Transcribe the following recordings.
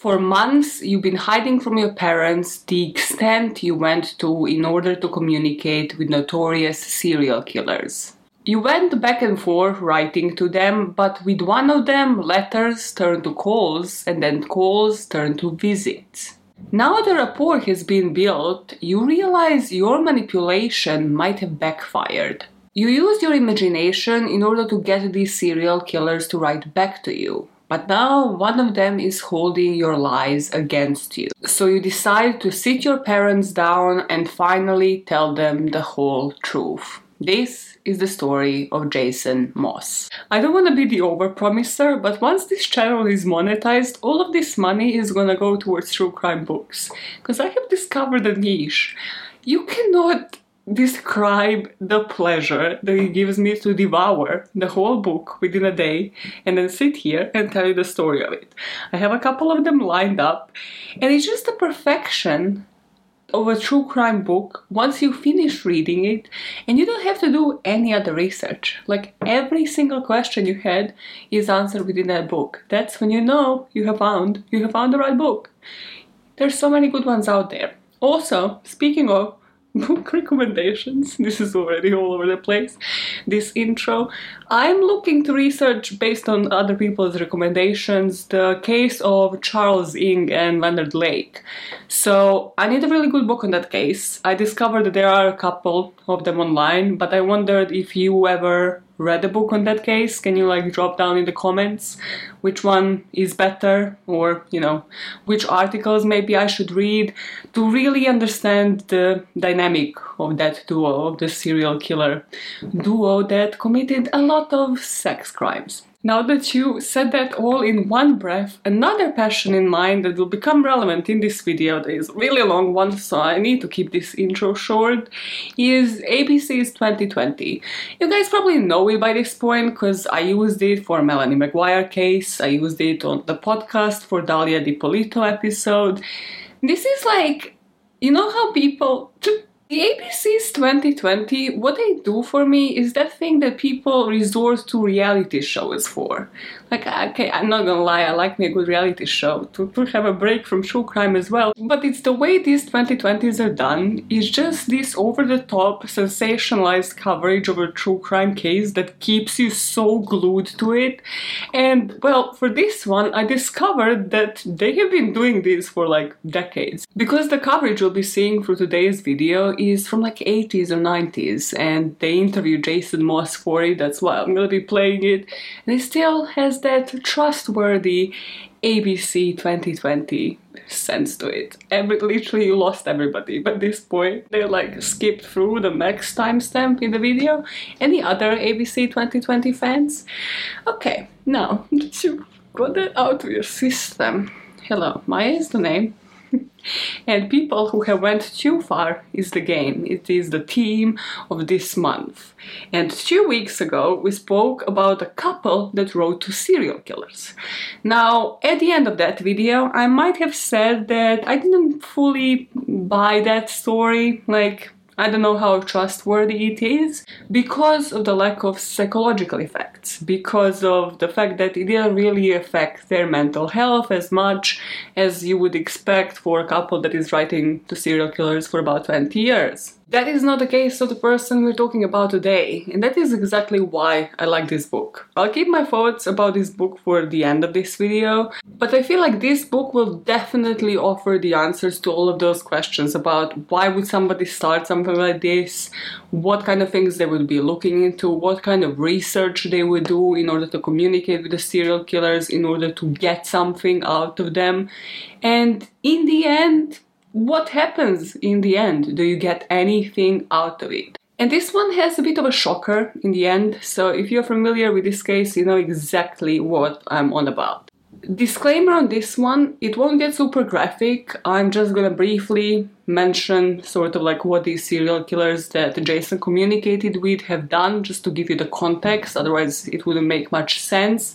For months, you've been hiding from your parents the extent you went to in order to communicate with notorious serial killers. You went back and forth writing to them, but with one of them, letters turned to calls, and then calls turned to visits. Now the rapport has been built, you realize your manipulation might have backfired. You used your imagination in order to get these serial killers to write back to you. But now one of them is holding your lies against you. So you decide to sit your parents down and finally tell them the whole truth. This is the story of Jason Moss. I don't want to be the overpromiser, but once this channel is monetized, all of this money is gonna go towards true crime books. Because I have discovered a niche. You cannot describe the pleasure that it gives me to devour the whole book within a day and then sit here and tell you the story of it. I have a couple of them lined up, and it's just the perfection of a true crime book once you finish reading it and you don't have to do any other research. Like every single question you had is answered within that book. That's when you know you have found you have found the right book. There's so many good ones out there. Also, speaking of book recommendations. This is already all over the place. This intro. I'm looking to research based on other people's recommendations the case of Charles Ng and Leonard Lake. So I need a really good book on that case. I discovered that there are a couple of them online, but I wondered if you ever read a book on that case, can you like drop down in the comments which one is better or you know which articles maybe I should read to really understand the dynamic of that duo of the serial killer duo that committed a lot of sex crimes. Now that you said that all in one breath, another passion in mind that will become relevant in this video, that is really long one, so I need to keep this intro short, is ABC's 2020. You guys probably know it by this point, because I used it for Melanie McGuire case, I used it on the podcast for Dalia Dippolito episode. This is like, you know how people... The ABC's 2020, what they do for me is that thing that people resort to reality shows for. Like, okay, I'm not gonna lie, I like me a good reality show to, to have a break from true crime as well. But it's the way these 2020s are done, it's just this over the top, sensationalized coverage of a true crime case that keeps you so glued to it. And, well, for this one, I discovered that they have been doing this for like decades. Because the coverage we'll be seeing through today's video is from like 80s or 90s and they interviewed Jason Moss for it, that's why I'm gonna be playing it. And it still has that trustworthy ABC 2020 sense to it. Every, literally you lost everybody by this point. They like skipped through the max timestamp in the video. Any other ABC 2020 fans? Okay, now that you got that out of your system. Hello, Maya is the name and people who have went too far is the game. It is the theme of this month. And two weeks ago we spoke about a couple that wrote to serial killers. Now, at the end of that video, I might have said that I didn't fully buy that story. Like, I don't know how trustworthy it is because of the lack of psychological effects, because of the fact that it didn't really affect their mental health as much as you would expect for a couple that is writing to serial killers for about 20 years. That is not the case of the person we're talking about today, and that is exactly why I like this book. I'll keep my thoughts about this book for the end of this video, but I feel like this book will definitely offer the answers to all of those questions about why would somebody start something like this, what kind of things they would be looking into, what kind of research they would do in order to communicate with the serial killers, in order to get something out of them, and in the end, what happens in the end? Do you get anything out of it? And this one has a bit of a shocker in the end, so if you're familiar with this case, you know exactly what I'm on about. Disclaimer on this one, it won't get super graphic, I'm just gonna briefly mention sort of like what these serial killers that Jason communicated with have done, just to give you the context, otherwise it wouldn't make much sense,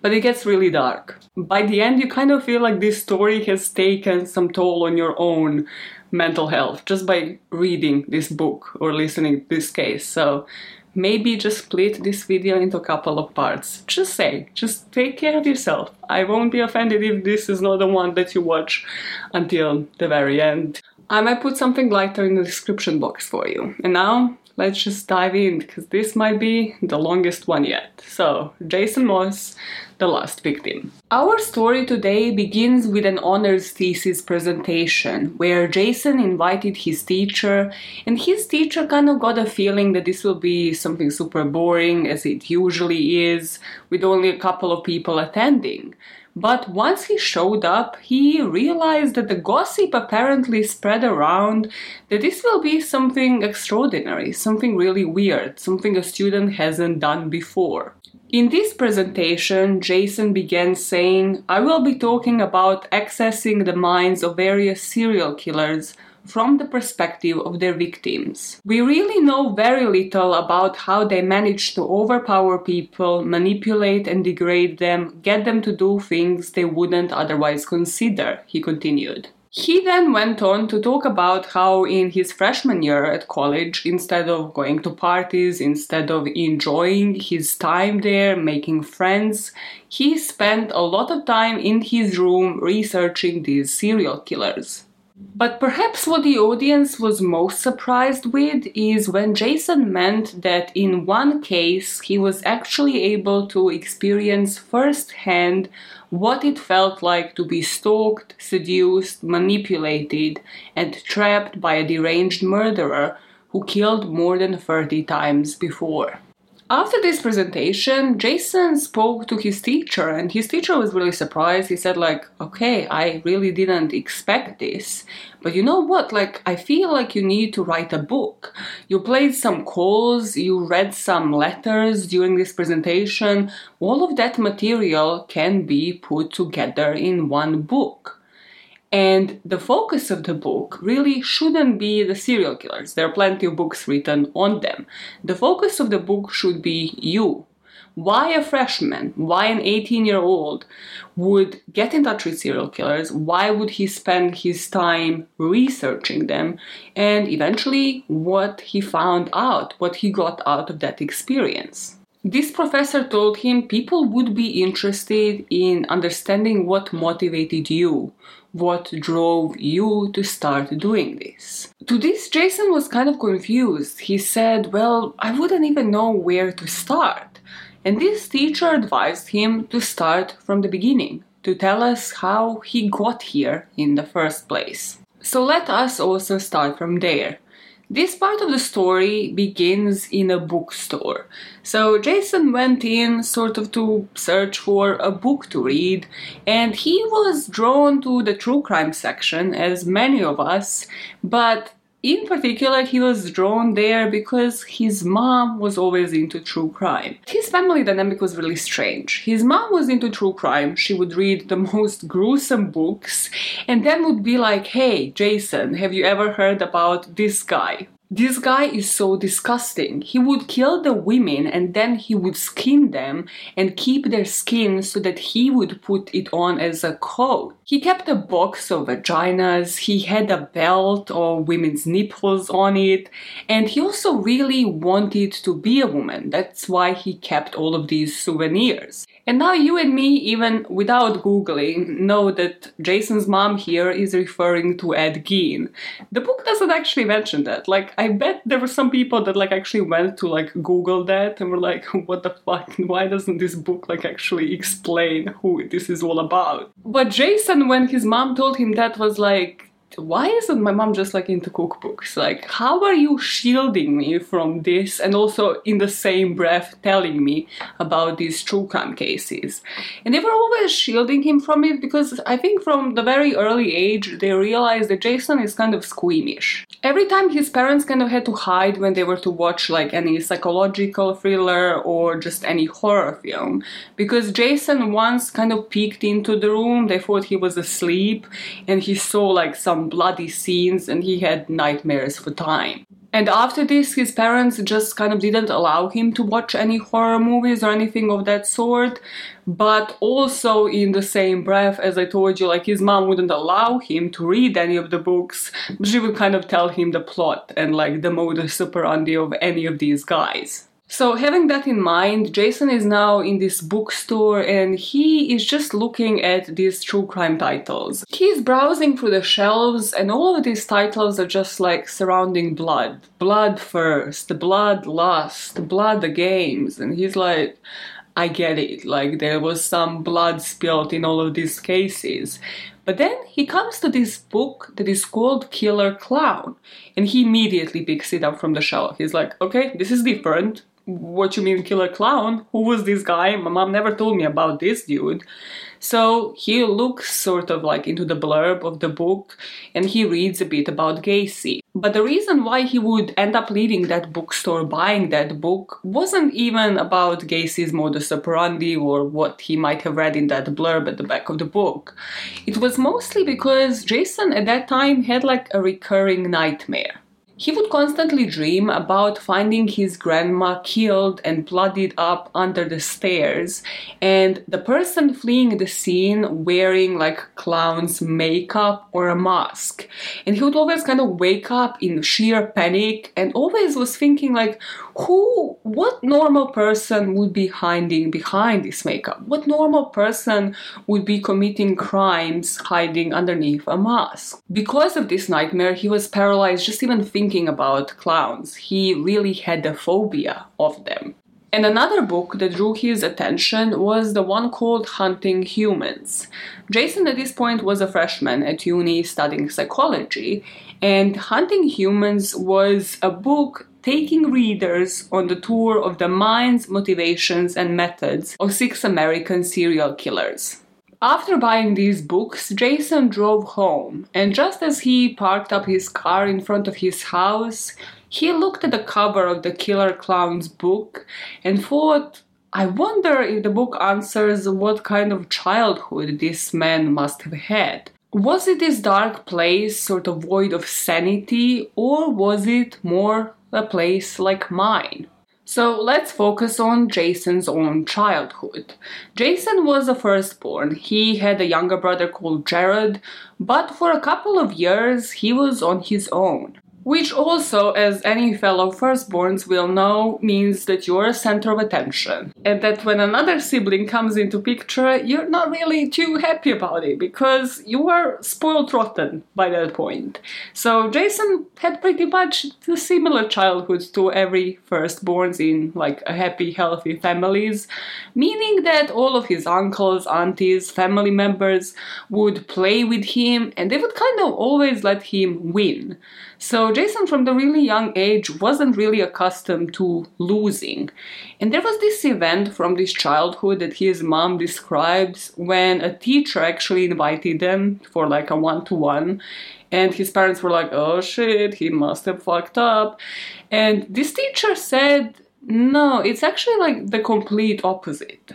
but it gets really dark. By the end you kind of feel like this story has taken some toll on your own mental health just by reading this book or listening to this case, so maybe just split this video into a couple of parts. Just say, just take care of yourself. I won't be offended if this is not the one that you watch until the very end. I might put something lighter in the description box for you. And now, let's just dive in because this might be the longest one yet. So, Jason Moss, the last victim. Our story today begins with an honors thesis presentation where Jason invited his teacher, and his teacher kind of got a feeling that this will be something super boring, as it usually is, with only a couple of people attending. But once he showed up, he realized that the gossip apparently spread around that this will be something extraordinary, something really weird, something a student hasn't done before. In this presentation, Jason began saying, I will be talking about accessing the minds of various serial killers from the perspective of their victims. We really know very little about how they manage to overpower people, manipulate and degrade them, get them to do things they wouldn't otherwise consider, he continued. He then went on to talk about how, in his freshman year at college, instead of going to parties, instead of enjoying his time there, making friends, he spent a lot of time in his room researching these serial killers. But perhaps what the audience was most surprised with is when Jason meant that in one case he was actually able to experience firsthand what it felt like to be stalked, seduced, manipulated, and trapped by a deranged murderer who killed more than 30 times before. After this presentation, Jason spoke to his teacher, and his teacher was really surprised. He said, like, okay, I really didn't expect this. But you know what? Like, I feel like you need to write a book. You played some calls, you read some letters during this presentation. All of that material can be put together in one book. And the focus of the book really shouldn't be the serial killers. There are plenty of books written on them. The focus of the book should be you. Why a freshman, why an 18 year old would get in touch with serial killers? Why would he spend his time researching them? And eventually, what he found out, what he got out of that experience. This professor told him people would be interested in understanding what motivated you, what drove you to start doing this. To this, Jason was kind of confused. He said, Well, I wouldn't even know where to start. And this teacher advised him to start from the beginning, to tell us how he got here in the first place. So let us also start from there. This part of the story begins in a bookstore. So Jason went in sort of to search for a book to read, and he was drawn to the true crime section, as many of us, but in particular, he was drawn there because his mom was always into true crime. His family dynamic was really strange. His mom was into true crime. She would read the most gruesome books and then would be like, hey, Jason, have you ever heard about this guy? This guy is so disgusting. He would kill the women and then he would skin them and keep their skin so that he would put it on as a coat. He kept a box of vaginas, he had a belt or women's nipples on it, and he also really wanted to be a woman. That's why he kept all of these souvenirs. And now you and me, even without Googling, know that Jason's mom here is referring to Ed Gein. The book doesn't actually mention that. Like, I bet there were some people that like actually went to like Google that and were like, what the fuck? Why doesn't this book like actually explain who this is all about? But Jason, when his mom told him that, was like, why isn't my mom just like into cookbooks? Like, how are you shielding me from this and also in the same breath telling me about these true crime cases? And they were always shielding him from it because I think from the very early age they realized that Jason is kind of squeamish. Every time his parents kind of had to hide when they were to watch like any psychological thriller or just any horror film because Jason once kind of peeked into the room, they thought he was asleep and he saw like some some bloody scenes and he had nightmares for time. And after this, his parents just kind of didn't allow him to watch any horror movies or anything of that sort. But also, in the same breath, as I told you, like his mom wouldn't allow him to read any of the books, she would kind of tell him the plot and like the modus operandi of any of these guys. So, having that in mind, Jason is now in this bookstore and he is just looking at these true crime titles. He's browsing through the shelves, and all of these titles are just like surrounding blood. Blood first, blood lust, blood the games. And he's like, I get it, like there was some blood spilled in all of these cases. But then he comes to this book that is called Killer Clown, and he immediately picks it up from the shelf. He's like, okay, this is different what you mean killer clown? Who was this guy? My mom never told me about this dude. So he looks sort of like into the blurb of the book and he reads a bit about gacy but the reason why he would end up leaving that bookstore buying that book wasn't even about gacy's modus operandi or what he might have read in that blurb at the back of the book. It was mostly because jason at that time had like a recurring nightmare he would constantly dream about finding his grandma killed and bloodied up under the stairs, and the person fleeing the scene wearing like clown's makeup or a mask. And he would always kind of wake up in sheer panic and always was thinking, like, who, what normal person would be hiding behind this makeup? What normal person would be committing crimes hiding underneath a mask? Because of this nightmare, he was paralyzed just even thinking about clowns. He really had a phobia of them. And another book that drew his attention was the one called Hunting Humans. Jason, at this point, was a freshman at uni studying psychology, and Hunting Humans was a book taking readers on the tour of the minds, motivations, and methods of six American serial killers. After buying these books, Jason drove home, and just as he parked up his car in front of his house, he looked at the cover of the Killer Clown's book and thought, I wonder if the book answers what kind of childhood this man must have had. Was it this dark place, sort of void of sanity, or was it more a place like mine. So let's focus on Jason's own childhood. Jason was a firstborn. He had a younger brother called Jared, but for a couple of years he was on his own. Which also, as any fellow firstborns will know, means that you're a center of attention. And that when another sibling comes into picture, you're not really too happy about it because you were spoiled rotten by that point. So Jason had pretty much a similar childhood to every firstborns in like a happy, healthy families, meaning that all of his uncles, aunties, family members would play with him and they would kind of always let him win. So Jason, from the really young age, wasn't really accustomed to losing. And there was this event from this childhood that his mom describes when a teacher actually invited them for like a one to one. And his parents were like, oh shit, he must have fucked up. And this teacher said, no, it's actually like the complete opposite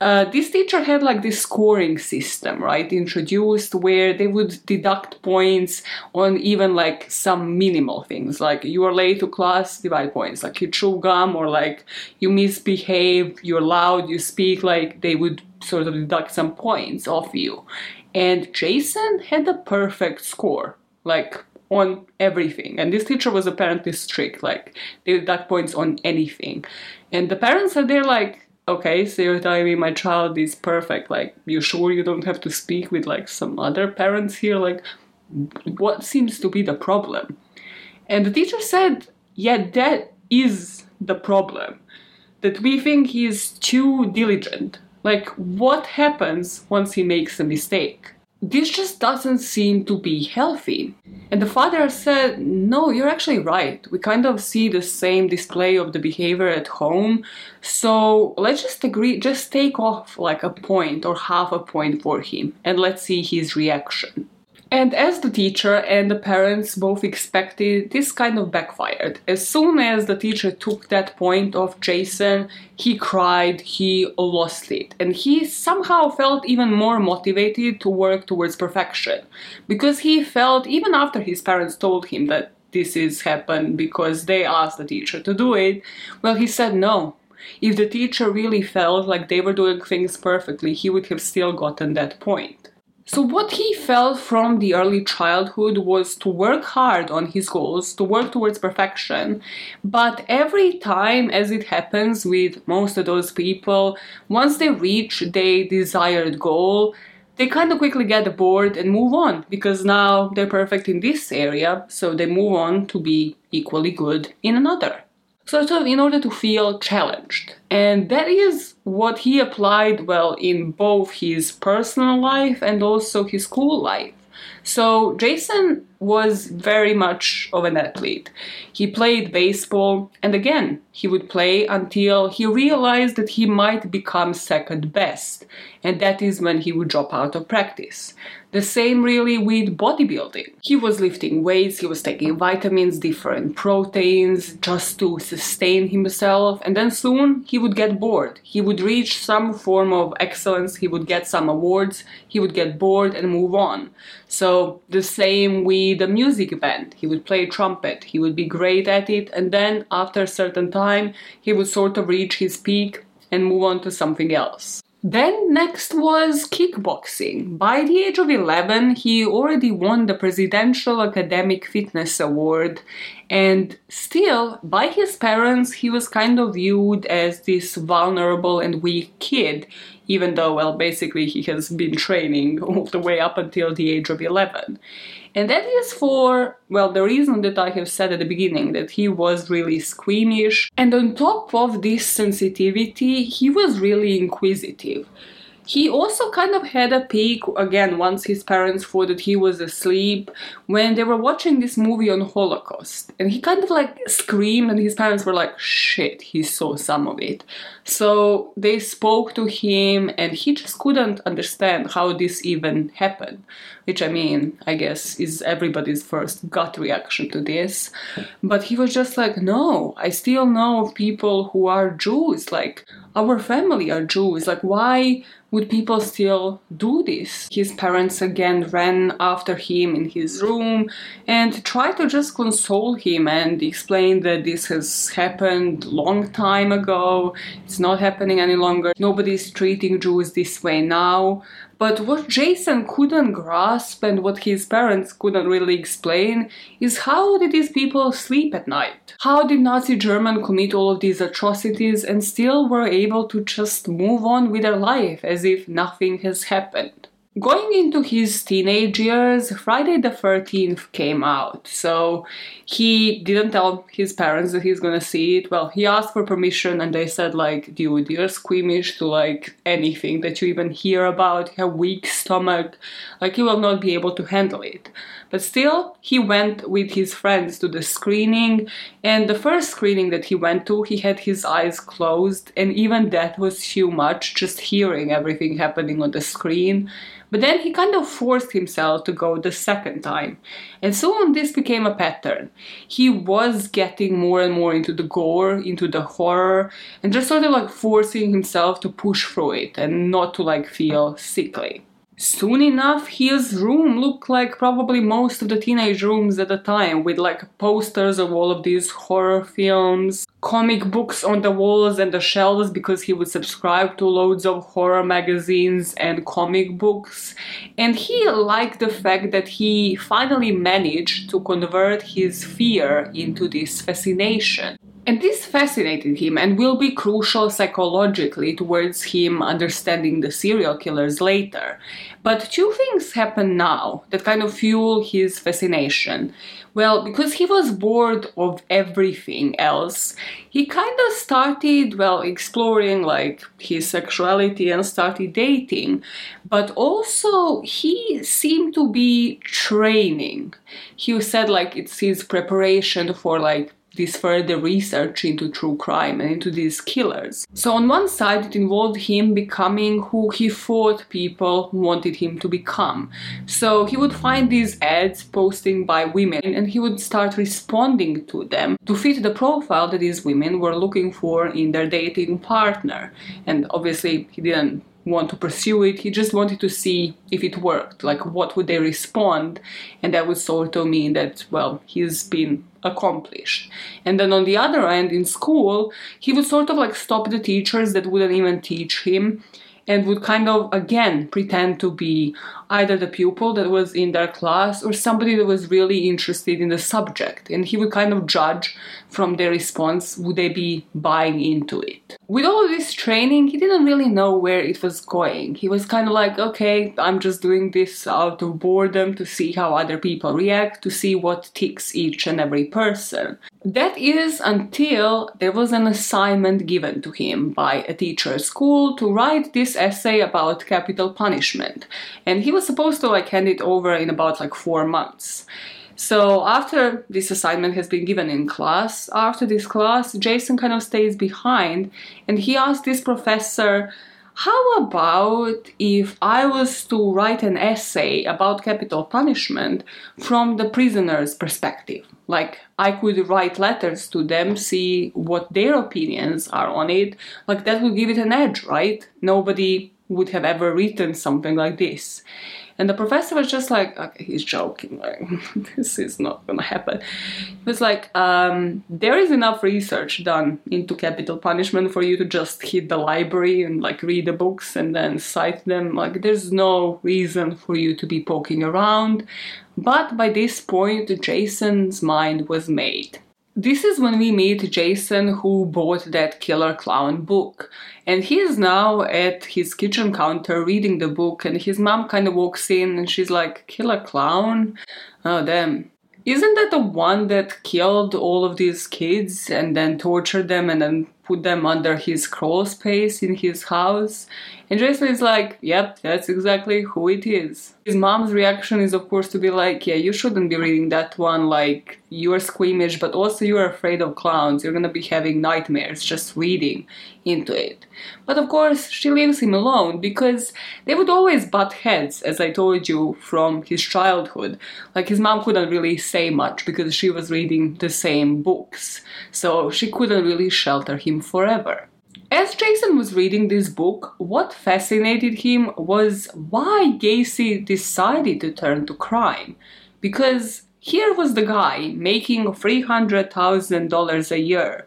uh, this teacher had like this scoring system, right, introduced where they would deduct points on even like some minimal things, like you are late to class, divide points, like you chew gum or like you misbehave, you're loud, you speak, like they would sort of deduct some points off you. And Jason had a perfect score, like on everything. And this teacher was apparently strict, like they deduct points on anything. And the parents are there like, okay, so you're telling me my child is perfect. Like, you sure you don't have to speak with like some other parents here? Like, what seems to be the problem? And the teacher said, yeah, that is the problem. That we think he's too diligent. Like, what happens once he makes a mistake? This just doesn't seem to be healthy. And the father said, No, you're actually right. We kind of see the same display of the behavior at home. So let's just agree, just take off like a point or half a point for him and let's see his reaction. And as the teacher and the parents both expected, this kind of backfired. As soon as the teacher took that point of Jason, he cried, he lost it, and he somehow felt even more motivated to work towards perfection. Because he felt, even after his parents told him that this is happened because they asked the teacher to do it, well, he said no. If the teacher really felt like they were doing things perfectly, he would have still gotten that point. So, what he felt from the early childhood was to work hard on his goals, to work towards perfection. But every time, as it happens with most of those people, once they reach their desired goal, they kind of quickly get bored and move on because now they're perfect in this area, so they move on to be equally good in another sort of in order to feel challenged. And that is what he applied well in both his personal life and also his school life. So Jason was very much of an athlete. He played baseball, and again, he would play until he realized that he might become second best, and that is when he would drop out of practice. The same really with bodybuilding. He was lifting weights, he was taking vitamins, different proteins just to sustain himself, and then soon he would get bored. He would reach some form of excellence, he would get some awards, he would get bored and move on. So the same with the music band. He would play trumpet, he would be great at it, and then after a certain time he would sort of reach his peak and move on to something else. Then next was kickboxing. By the age of 11, he already won the Presidential Academic Fitness Award, and still, by his parents, he was kind of viewed as this vulnerable and weak kid, even though, well, basically he has been training all the way up until the age of 11. And that is for, well, the reason that I have said at the beginning that he was really squeamish. And on top of this sensitivity, he was really inquisitive. He also kind of had a peek again once his parents thought that he was asleep when they were watching this movie on Holocaust. And he kind of like screamed and his parents were like, shit, he saw some of it. So they spoke to him and he just couldn't understand how this even happened. Which I mean, I guess is everybody's first gut reaction to this. But he was just like, no, I still know of people who are Jews. Like, our family are Jews. Like, why would people still do this? His parents again ran after him in his room and tried to just console him and explain that this has happened long time ago. It's not happening any longer. Nobody's treating Jews this way now. But what Jason couldn't grasp and what his parents couldn't really explain is how did these people sleep at night? How did Nazi Germany commit all of these atrocities and still were able to just move on with their life as if nothing has happened? Going into his teenage years, Friday the 13th came out, so he didn't tell his parents that he's gonna see it. Well, he asked for permission and they said, like, dude, you're squeamish to like anything that you even hear about, you have weak stomach, like, you will not be able to handle it. But still, he went with his friends to the screening, and the first screening that he went to, he had his eyes closed, and even that was too much, just hearing everything happening on the screen. But then he kind of forced himself to go the second time. And soon this became a pattern. He was getting more and more into the gore, into the horror, and just sort of like forcing himself to push through it and not to like feel sickly. Soon enough, his room looked like probably most of the teenage rooms at the time, with like posters of all of these horror films, comic books on the walls and the shelves because he would subscribe to loads of horror magazines and comic books. And he liked the fact that he finally managed to convert his fear into this fascination. And this fascinated him and will be crucial psychologically towards him understanding the serial killers later. But two things happen now that kind of fuel his fascination. Well, because he was bored of everything else, he kind of started, well, exploring like his sexuality and started dating. But also, he seemed to be training. He said like it's his preparation for like this further research into true crime and into these killers. So, on one side, it involved him becoming who he thought people wanted him to become. So, he would find these ads posting by women and he would start responding to them to fit the profile that these women were looking for in their dating partner. And obviously, he didn't want to pursue it. He just wanted to see if it worked, like what would they respond, and that would sort of mean that well, he's been accomplished. And then on the other end, in school, he would sort of like stop the teachers that wouldn't even teach him and would kind of again pretend to be either the pupil that was in their class or somebody that was really interested in the subject and he would kind of judge from their response would they be buying into it with all this training he didn't really know where it was going he was kind of like okay i'm just doing this out of boredom to see how other people react to see what ticks each and every person that is until there was an assignment given to him by a teacher at school to write this essay about capital punishment. And he was supposed to like hand it over in about like four months. So after this assignment has been given in class, after this class, Jason kind of stays behind and he asked this professor how about if I was to write an essay about capital punishment from the prisoner's perspective? Like, I could write letters to them, see what their opinions are on it. Like, that would give it an edge, right? Nobody would have ever written something like this. And the professor was just like, okay, he's joking. Like, this is not gonna happen. He was like, um, there is enough research done into capital punishment for you to just hit the library and like read the books and then cite them. Like, there's no reason for you to be poking around. But by this point, Jason's mind was made. This is when we meet Jason, who bought that Killer Clown book. And he is now at his kitchen counter reading the book, and his mom kind of walks in and she's like, Killer Clown? Oh, damn. Isn't that the one that killed all of these kids and then tortured them and then put them under his crawl space in his house? And Jason is like, yep, that's exactly who it is. His mom's reaction is, of course, to be like, yeah, you shouldn't be reading that one. Like, you're squeamish, but also you're afraid of clowns. You're gonna be having nightmares just reading into it. But of course, she leaves him alone because they would always butt heads, as I told you, from his childhood. Like, his mom couldn't really say much because she was reading the same books. So she couldn't really shelter him forever. As Jason was reading this book, what fascinated him was why Gacy decided to turn to crime. Because here was the guy making $300,000 a year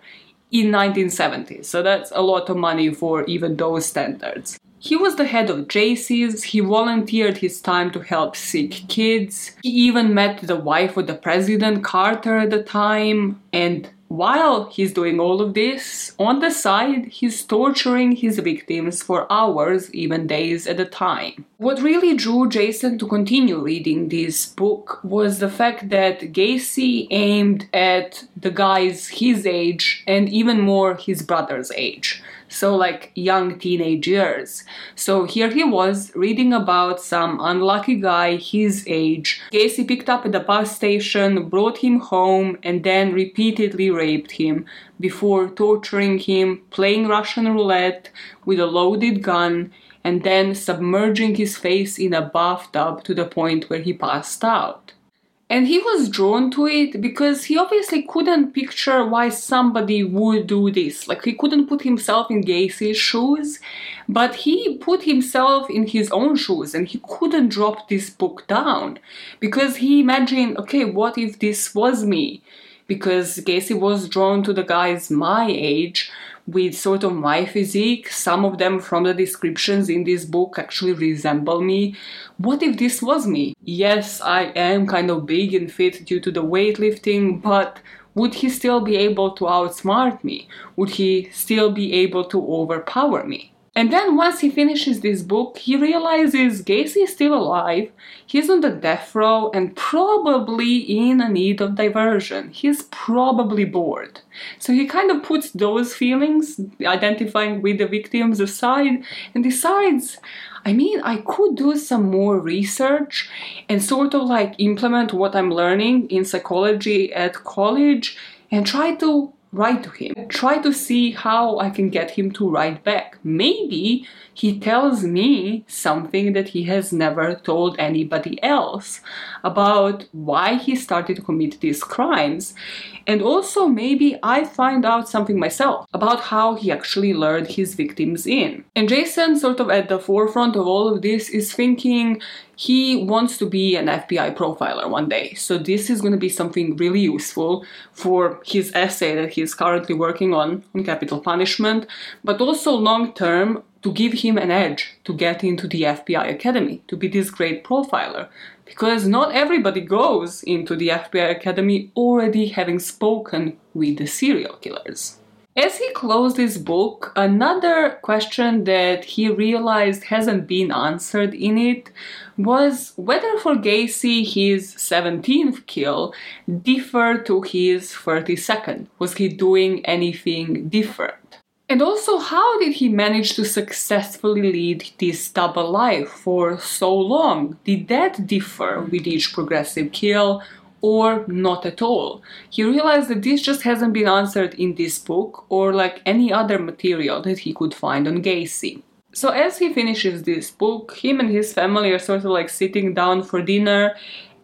in 1970, so that's a lot of money for even those standards. He was the head of Jaycees, he volunteered his time to help sick kids, he even met the wife of the president, Carter, at the time, and while he's doing all of this, on the side, he's torturing his victims for hours, even days at a time. What really drew Jason to continue reading this book was the fact that Gacy aimed at the guys his age and even more his brother's age so like young teenage years. So here he was reading about some unlucky guy his age. Gacy picked up at the bus station, brought him home, and then repeatedly raped him before torturing him, playing Russian roulette with a loaded gun, and then submerging his face in a bathtub to the point where he passed out. And he was drawn to it because he obviously couldn't picture why somebody would do this. Like, he couldn't put himself in Gacy's shoes, but he put himself in his own shoes and he couldn't drop this book down because he imagined, okay, what if this was me? Because Gacy was drawn to the guys my age with sort of my physique. Some of them from the descriptions in this book actually resemble me. What if this was me? Yes, I am kind of big and fit due to the weightlifting, but would he still be able to outsmart me? Would he still be able to overpower me? And then once he finishes this book, he realizes Gacy is still alive, he's on the death row and probably in a need of diversion. He's probably bored. So he kind of puts those feelings, identifying with the victims aside, and decides, I mean, I could do some more research and sort of like implement what I'm learning in psychology at college and try to write to him. Try to see how I can get him to write back. Maybe he tells me something that he has never told anybody else about why he started to commit these crimes. And also, maybe I find out something myself about how he actually lured his victims in. And Jason, sort of at the forefront of all of this, is thinking he wants to be an FBI profiler one day. So this is going to be something really useful for his essay that he's currently working on on capital punishment, but also long term to give him an edge to get into the FBI Academy, to be this great profiler. Because not everybody goes into the FBI Academy already having spoken with the serial killers. As he closed his book, another question that he realized hasn't been answered in it was whether for Gacy his 17th kill differed to his 32nd. Was he doing anything different? And also, how did he manage to successfully lead this double life for so long? Did that differ with each progressive kill or not at all? He realized that this just hasn't been answered in this book or like any other material that he could find on Gacy. So, as he finishes this book, him and his family are sort of like sitting down for dinner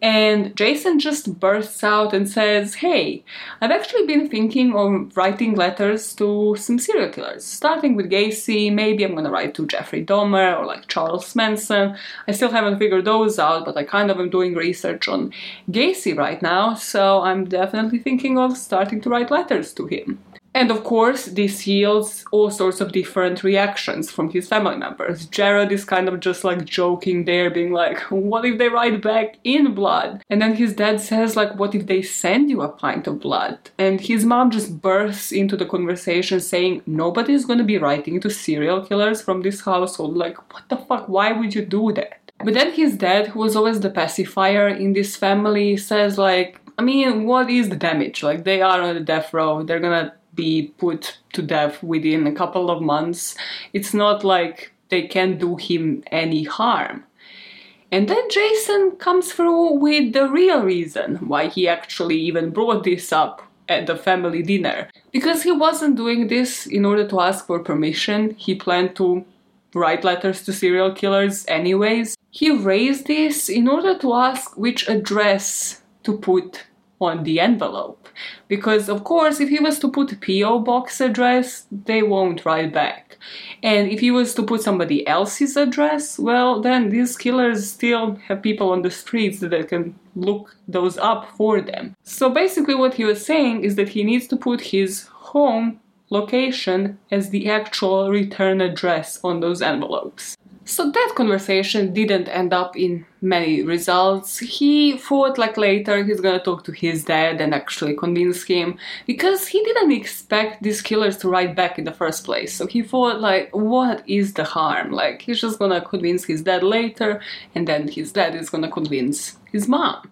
and Jason just bursts out and says, Hey, I've actually been thinking of writing letters to some serial killers, starting with Gacy. Maybe I'm gonna write to Jeffrey Dahmer or like Charles Manson. I still haven't figured those out, but I kind of am doing research on Gacy right now, so I'm definitely thinking of starting to write letters to him. And of course, this yields all sorts of different reactions from his family members. Jared is kind of just like joking there, being like, what if they write back in blood? And then his dad says, like, what if they send you a pint of blood? And his mom just bursts into the conversation saying, nobody's gonna be writing to serial killers from this household. Like, what the fuck? Why would you do that? But then his dad, who was always the pacifier in this family, says, like, I mean, what is the damage? Like, they are on the death row, they're gonna be put to death within a couple of months. It's not like they can do him any harm. And then Jason comes through with the real reason why he actually even brought this up at the family dinner. Because he wasn't doing this in order to ask for permission, he planned to write letters to serial killers anyways. He raised this in order to ask which address to put on the envelope. Because, of course, if he was to put P.O. box address, they won't write back. And if he was to put somebody else's address, well, then these killers still have people on the streets that can look those up for them. So basically, what he was saying is that he needs to put his home location as the actual return address on those envelopes. So that conversation didn't end up in many results. He thought like later he's gonna talk to his dad and actually convince him because he didn't expect these killers to write back in the first place. So he thought like what is the harm? Like he's just gonna convince his dad later and then his dad is gonna convince his mom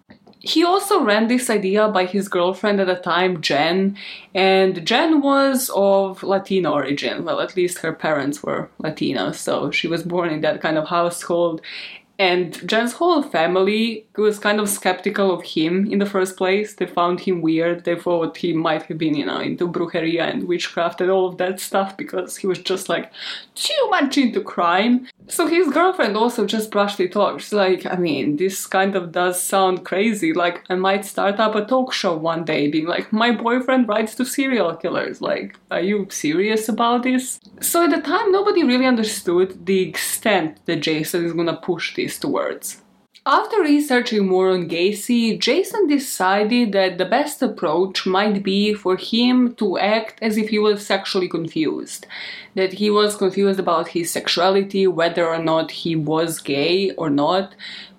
he also ran this idea by his girlfriend at the time, Jen, and Jen was of Latino origin. Well, at least her parents were Latino, so she was born in that kind of household. And Jen's whole family was kind of skeptical of him in the first place. They found him weird. They thought he might have been, you know, into brujeria and witchcraft and all of that stuff because he was just like too much into crime. So his girlfriend also just brushed it off. She's like, I mean, this kind of does sound crazy. Like, I might start up a talk show one day being like, my boyfriend writes to serial killers. Like, are you serious about this? So at the time, nobody really understood the extent that Jason is gonna push this After researching more on Gacy, Jason decided that the best approach might be for him to act as if he was sexually confused. That he was confused about his sexuality, whether or not he was gay or not,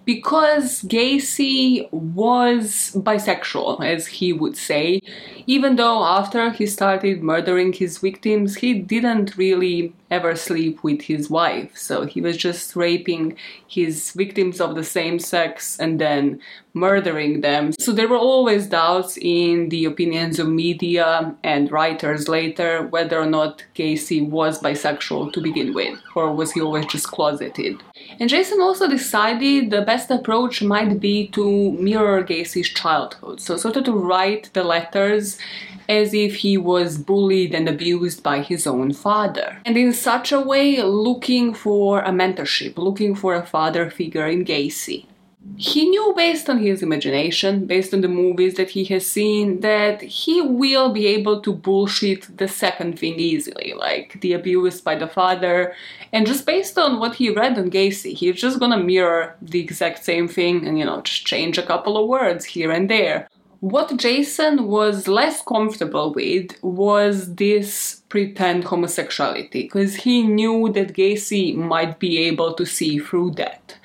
because Gacy was bisexual, as he would say, even though after he started murdering his victims, he didn't really ever sleep with his wife. So he was just raping his victims of the same sex and then murdering them. So there were always doubts in the opinions of media and writers later whether or not Gacy was bisexual to begin with, or was he always just closeted. And Jason also decided the best approach might be to mirror Gacy's childhood. So sort of to write the letters as if he was bullied and abused by his own father. And in such a way, looking for a mentorship, looking for a father figure in Gacy. He knew based on his imagination, based on the movies that he has seen, that he will be able to bullshit the second thing easily, like the abuse by the father. And just based on what he read on Gacy, he's just gonna mirror the exact same thing and, you know, just change a couple of words here and there. What Jason was less comfortable with was this pretend homosexuality, because he knew that Gacy might be able to see through that.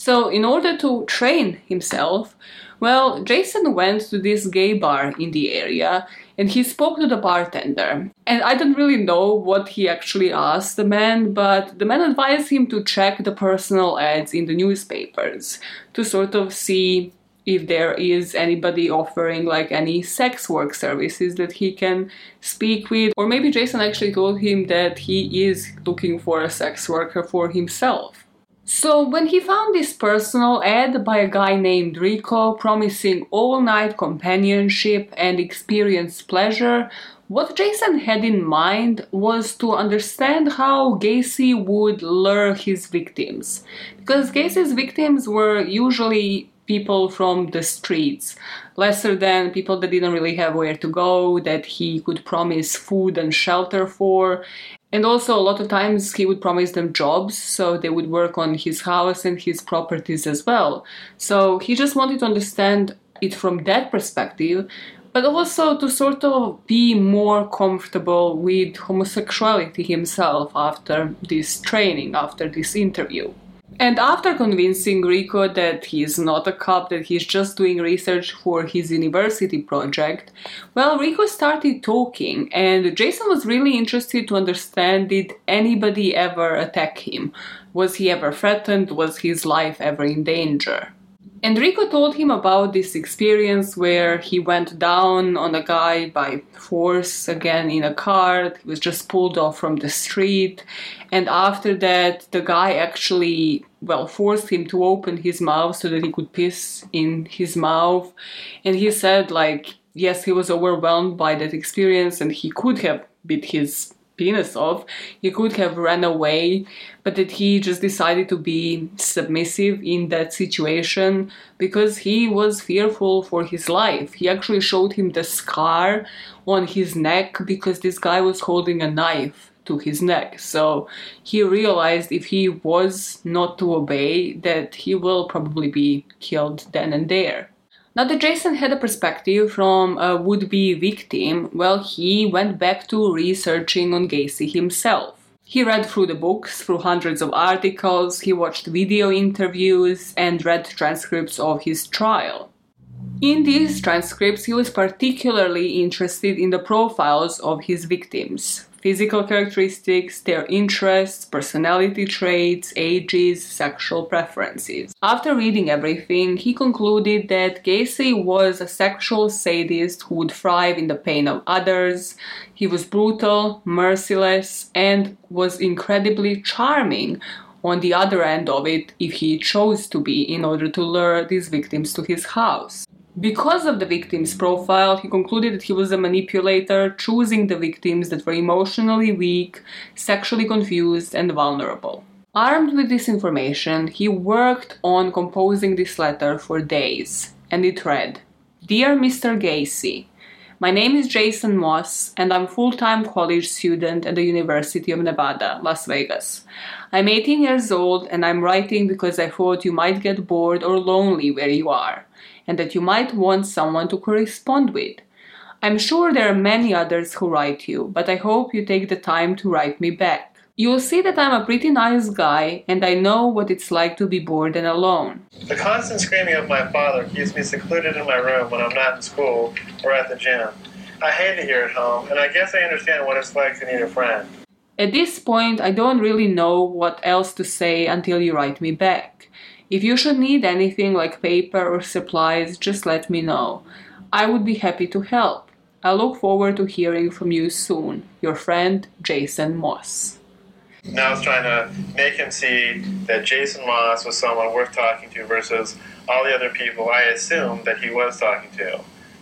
So, in order to train himself, well, Jason went to this gay bar in the area and he spoke to the bartender. And I don't really know what he actually asked the man, but the man advised him to check the personal ads in the newspapers to sort of see if there is anybody offering like any sex work services that he can speak with. Or maybe Jason actually told him that he is looking for a sex worker for himself. So, when he found this personal ad by a guy named Rico promising all night companionship and experience pleasure, what Jason had in mind was to understand how Gacy would lure his victims. Because Gacy's victims were usually people from the streets, lesser than people that didn't really have where to go, that he could promise food and shelter for, and also, a lot of times he would promise them jobs, so they would work on his house and his properties as well. So he just wanted to understand it from that perspective, but also to sort of be more comfortable with homosexuality himself after this training, after this interview. And after convincing Rico that he's not a cop, that he's just doing research for his university project, well, Rico started talking, and Jason was really interested to understand did anybody ever attack him? Was he ever threatened? Was his life ever in danger? And Rico told him about this experience where he went down on a guy by force again in a car. He was just pulled off from the street. And after that, the guy actually, well, forced him to open his mouth so that he could piss in his mouth. And he said, like, yes, he was overwhelmed by that experience and he could have bit his penis off. He could have run away, but that he just decided to be submissive in that situation because he was fearful for his life. He actually showed him the scar on his neck because this guy was holding a knife to his neck. So he realized if he was not to obey, that he will probably be killed then and there. Now that Jason had a perspective from a would-be victim, well, he went back to researching on Gacy himself. He read through the books, through hundreds of articles, he watched video interviews, and read transcripts of his trial. In these transcripts, he was particularly interested in the profiles of his victims physical characteristics, their interests, personality traits, ages, sexual preferences. After reading everything, he concluded that Gacy was a sexual sadist who would thrive in the pain of others. He was brutal, merciless, and was incredibly charming on the other end of it if he chose to be in order to lure these victims to his house. Because of the victim's profile, he concluded that he was a manipulator, choosing the victims that were emotionally weak, sexually confused, and vulnerable. Armed with this information, he worked on composing this letter for days, and it read Dear Mr. Gacy, my name is Jason Moss, and I'm full-time college student at the University of Nevada, Las Vegas. I'm 18 years old, and I'm writing because I thought you might get bored or lonely where you are and that you might want someone to correspond with. I'm sure there are many others who write you, but I hope you take the time to write me back. You'll see that I'm a pretty nice guy and I know what it's like to be bored and alone. The constant screaming of my father keeps me secluded in my room when I'm not in school or at the gym. I hate it here at home, and I guess I understand what it's like to need a friend. At this point, I don't really know what else to say until you write me back. If you should need anything like paper or supplies, just let me know. I would be happy to help. I look forward to hearing from you soon. Your friend, Jason Moss. Now I was trying to make him see that Jason Moss was someone worth talking to versus all the other people I assumed that he was talking to.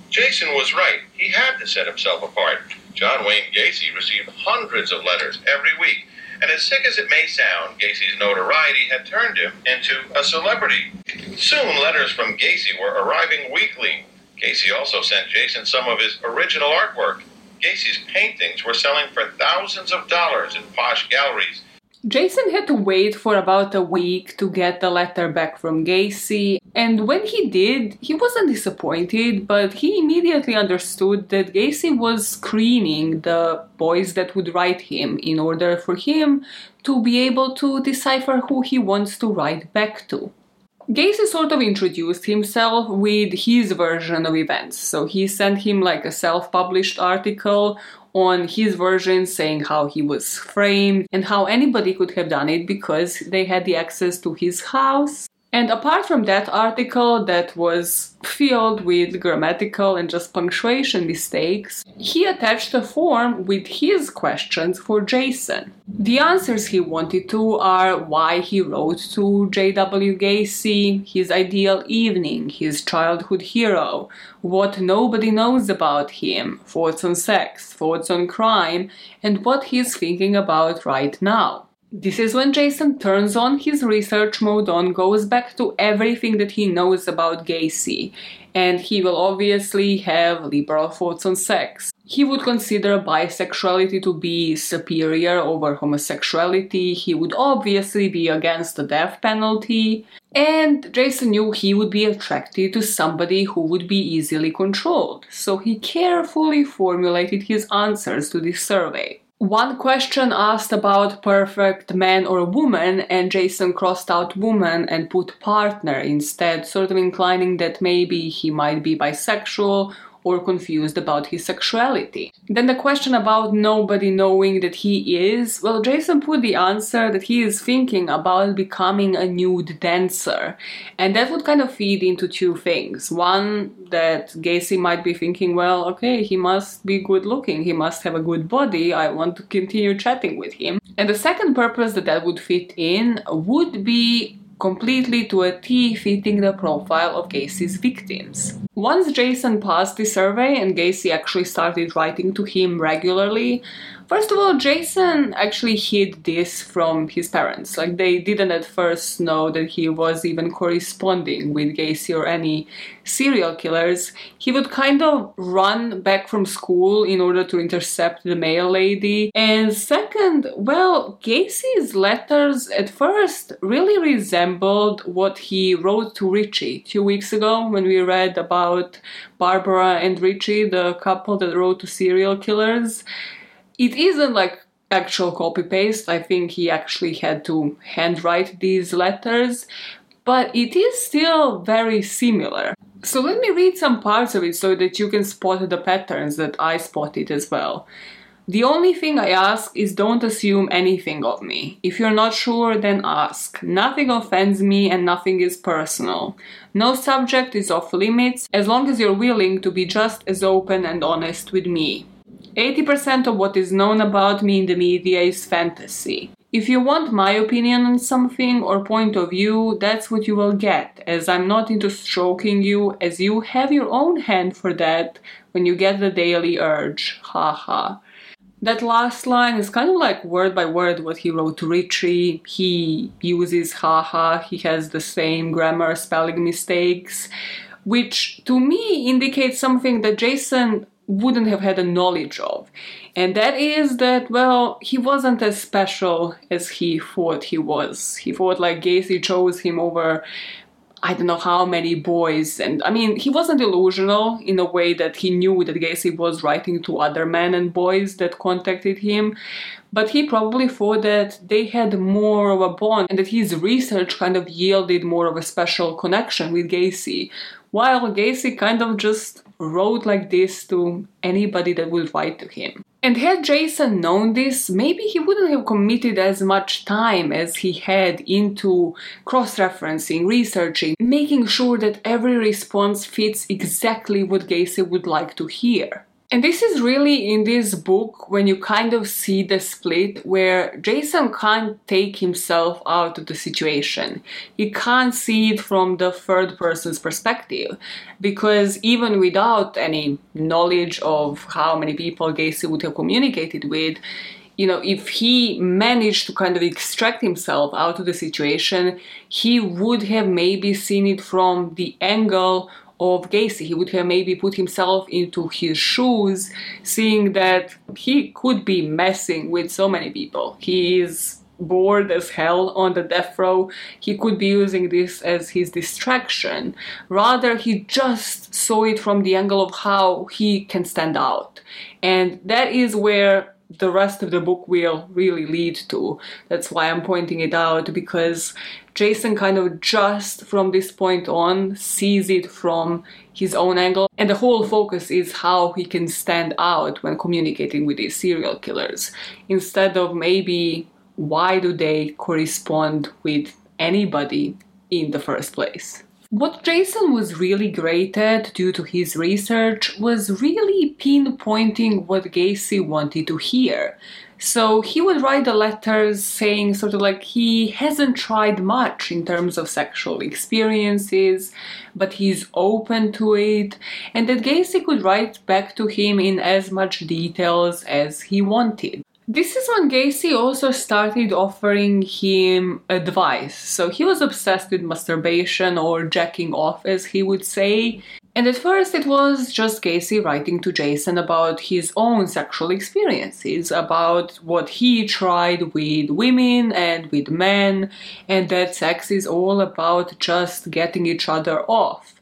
Jason was right. He had to set himself apart. John Wayne Gacy received hundreds of letters every week And as sick as it may sound, Gacy's notoriety had turned him into a celebrity. Soon, letters from Gacy were arriving weekly. Gacy also sent Jason some of his original artwork. Gacy's paintings were selling for thousands of dollars in posh galleries Jason had to wait for about a week to get the letter back from Gacy, and when he did, he wasn't disappointed, but he immediately understood that Gacy was screening the boys that would write him in order for him to be able to decipher who he wants to write back to. Gacy sort of introduced himself with his version of events. So he sent him like a self published article on his version saying how he was framed and how anybody could have done it because they had the access to his house. And apart from that article that was filled with grammatical and just punctuation mistakes, he attached a form with his questions for Jason. The answers he wanted to are why he wrote to J.W. Gacy, his ideal evening, his childhood hero, what nobody knows about him, thoughts on sex, thoughts on crime, and what he's thinking about right now. This is when Jason turns on his research mode on, goes back to everything that he knows about Gacy, and he will obviously have liberal thoughts on sex. He would consider bisexuality to be superior over homosexuality, he would obviously be against the death penalty, and Jason knew he would be attracted to somebody who would be easily controlled, so he carefully formulated his answers to this survey. One question asked about perfect man or woman, and Jason crossed out woman and put partner instead, sort of inclining that maybe he might be bisexual or confused about his sexuality. Then the question about nobody knowing that he is, well, Jason put the answer that he is thinking about becoming a nude dancer. And that would kind of feed into two things. One, that Gacy might be thinking, well, okay, he must be good looking, he must have a good body, I want to continue chatting with him. And the second purpose that that would fit in would be completely to a T fitting the profile of Gacy's victims. Once Jason passed the survey and Gacy actually started writing to him regularly, First of all, Jason actually hid this from his parents. Like, they didn't at first know that he was even corresponding with Gacy or any serial killers. He would kind of run back from school in order to intercept the mail lady. And second, well, Gacy's letters at first really resembled what he wrote to Richie two weeks ago when we read about Barbara and Richie, the couple that wrote to serial killers it isn't like actual copy paste. I think he actually had to handwrite these letters, but it is still very similar. So let me read some parts of it so that you can spot the patterns that I spotted as well. The only thing I ask is don't assume anything of me. If you're not sure, then ask. Nothing offends me and nothing is personal. No subject is off limits as long as you're willing to be just as open and honest with me. 80% of what is known about me in the media is fantasy. If you want my opinion on something or point of view, that's what you will get, as I'm not into stroking you, as you have your own hand for that when you get the daily urge. Haha. That last line is kind of like word by word what he wrote to Richie. He uses haha, he has the same grammar, spelling mistakes, which to me indicates something that Jason wouldn't have had a knowledge of. And that is that, well, he wasn't as special as he thought he was. He thought like Gacy chose him over I don't know how many boys. And I mean, he wasn't delusional in a way that he knew that Gacy was writing to other men and boys that contacted him. But he probably thought that they had more of a bond and that his research kind of yielded more of a special connection with Gacy. While Gacy kind of just wrote like this to anybody that would write to him. And had Jason known this, maybe he wouldn't have committed as much time as he had into cross referencing, researching, making sure that every response fits exactly what Gacy would like to hear. And this is really in this book when you kind of see the split where Jason can't take himself out of the situation. He can't see it from the third person's perspective because even without any knowledge of how many people Gacy would have communicated with, you know, if he managed to kind of extract himself out of the situation, he would have maybe seen it from the angle of Gacy. He would have maybe put himself into his shoes, seeing that he could be messing with so many people. He is bored as hell on the death row. He could be using this as his distraction. Rather, he just saw it from the angle of how he can stand out. And that is where the rest of the book will really lead to. That's why I'm pointing it out because Jason kind of just from this point on sees it from his own angle, and the whole focus is how he can stand out when communicating with these serial killers instead of maybe why do they correspond with anybody in the first place. What Jason was really great at due to his research was really pinpointing what Gacy wanted to hear. So he would write the letters saying sort of like he hasn't tried much in terms of sexual experiences, but he's open to it, and that Gacy could write back to him in as much details as he wanted. This is when Gacy also started offering him advice. So he was obsessed with masturbation or jacking off, as he would say. And at first, it was just Gacy writing to Jason about his own sexual experiences, about what he tried with women and with men, and that sex is all about just getting each other off.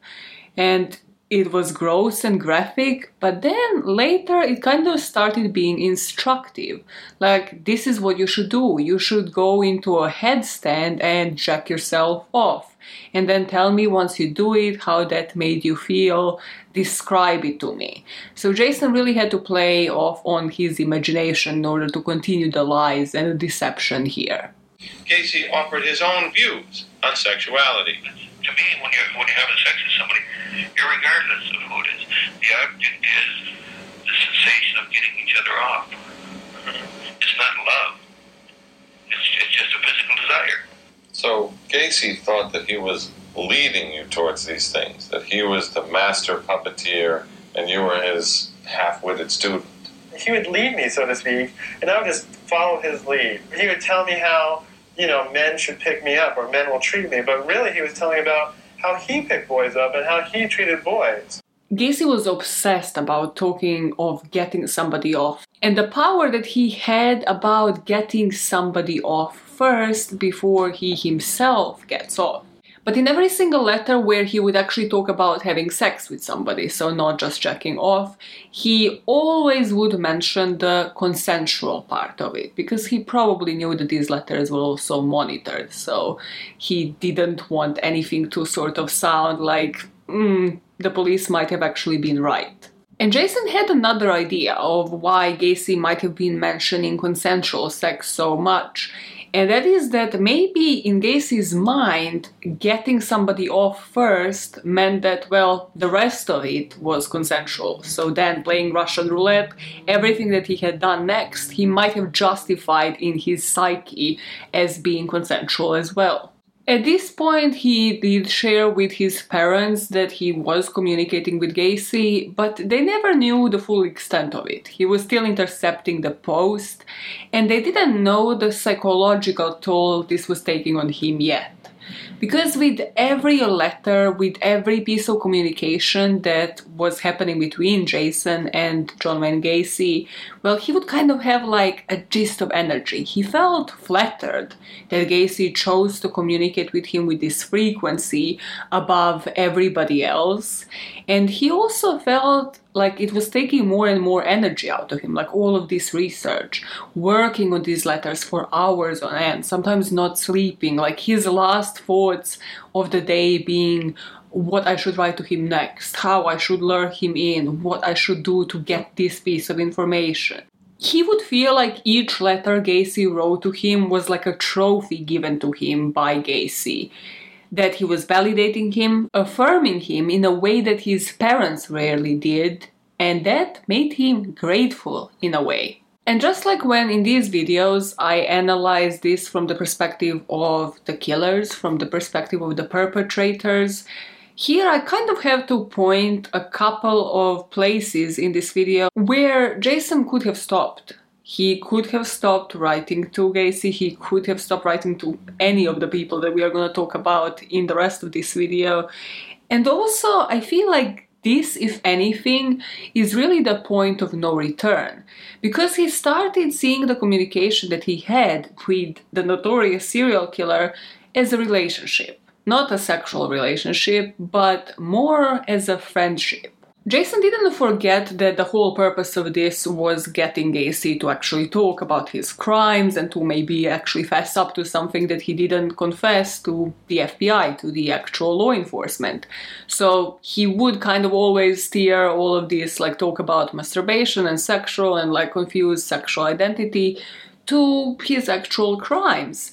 And it was gross and graphic, but then later it kind of started being instructive. Like, this is what you should do. You should go into a headstand and jack yourself off. And then tell me once you do it how that made you feel. Describe it to me. So Jason really had to play off on his imagination in order to continue the lies and the deception here. Gacy offered his own views on sexuality. To me, when you're when you're having sex with somebody, regardless of who it is. The object is the sensation of getting each other off. Mm-hmm. It's not love. It's, it's just a physical desire. So Gacy thought that he was leading you towards these things, that he was the master puppeteer and you were his half-witted student. He would lead me, so to speak, and I would just follow his lead. He would tell me how, you know, men should pick me up or men will treat me, but really he was telling about how he picked boys up and how he treated boys. Gacy was obsessed about talking of getting somebody off, and the power that he had about getting somebody off first before he himself gets off. But in every single letter where he would actually talk about having sex with somebody, so not just checking off, he always would mention the consensual part of it because he probably knew that these letters were also monitored, so he didn't want anything to sort of sound like, mm, the police might have actually been right. And Jason had another idea of why Gacy might have been mentioning consensual sex so much and that is that maybe in Gacy's mind, getting somebody off first meant that, well, the rest of it was consensual. So then playing Russian roulette, everything that he had done next, he might have justified in his psyche as being consensual as well. At this point, he did share with his parents that he was communicating with Gacy, but they never knew the full extent of it. He was still intercepting the post, and they didn't know the psychological toll this was taking on him yet. Because with every letter, with every piece of communication that was happening between Jason and John Wayne Gacy, well, he would kind of have like a gist of energy. He felt flattered that Gacy chose to communicate with him with this frequency above everybody else. And he also felt like it was taking more and more energy out of him like all of this research working on these letters for hours on end sometimes not sleeping like his last thoughts of the day being what I should write to him next, how I should lure him in, what I should do to get this piece of information. He would feel like each letter Gacy wrote to him was like a trophy given to him by Gacy that he was validating him, affirming him in a way that his parents rarely did, and that made him grateful in a way. And just like when in these videos I analyze this from the perspective of the killers, from the perspective of the perpetrators, here I kind of have to point a couple of places in this video where Jason could have stopped He could have stopped writing to Gacy, he could have stopped writing to any of the people that we are going to talk about in the rest of this video. And also, I feel like this, if anything, is really the point of no return. Because he started seeing the communication that he had with the notorious serial killer as a relationship. Not a sexual relationship, but more as a friendship. Jason didn't forget that the whole purpose of this was getting Gacy to actually talk about his crimes and to maybe actually fess up to something that he didn't confess to the FBI, to the actual law enforcement. So he would kind of always steer all of this, like talk about masturbation and sexual and like confuse sexual identity to his actual crimes.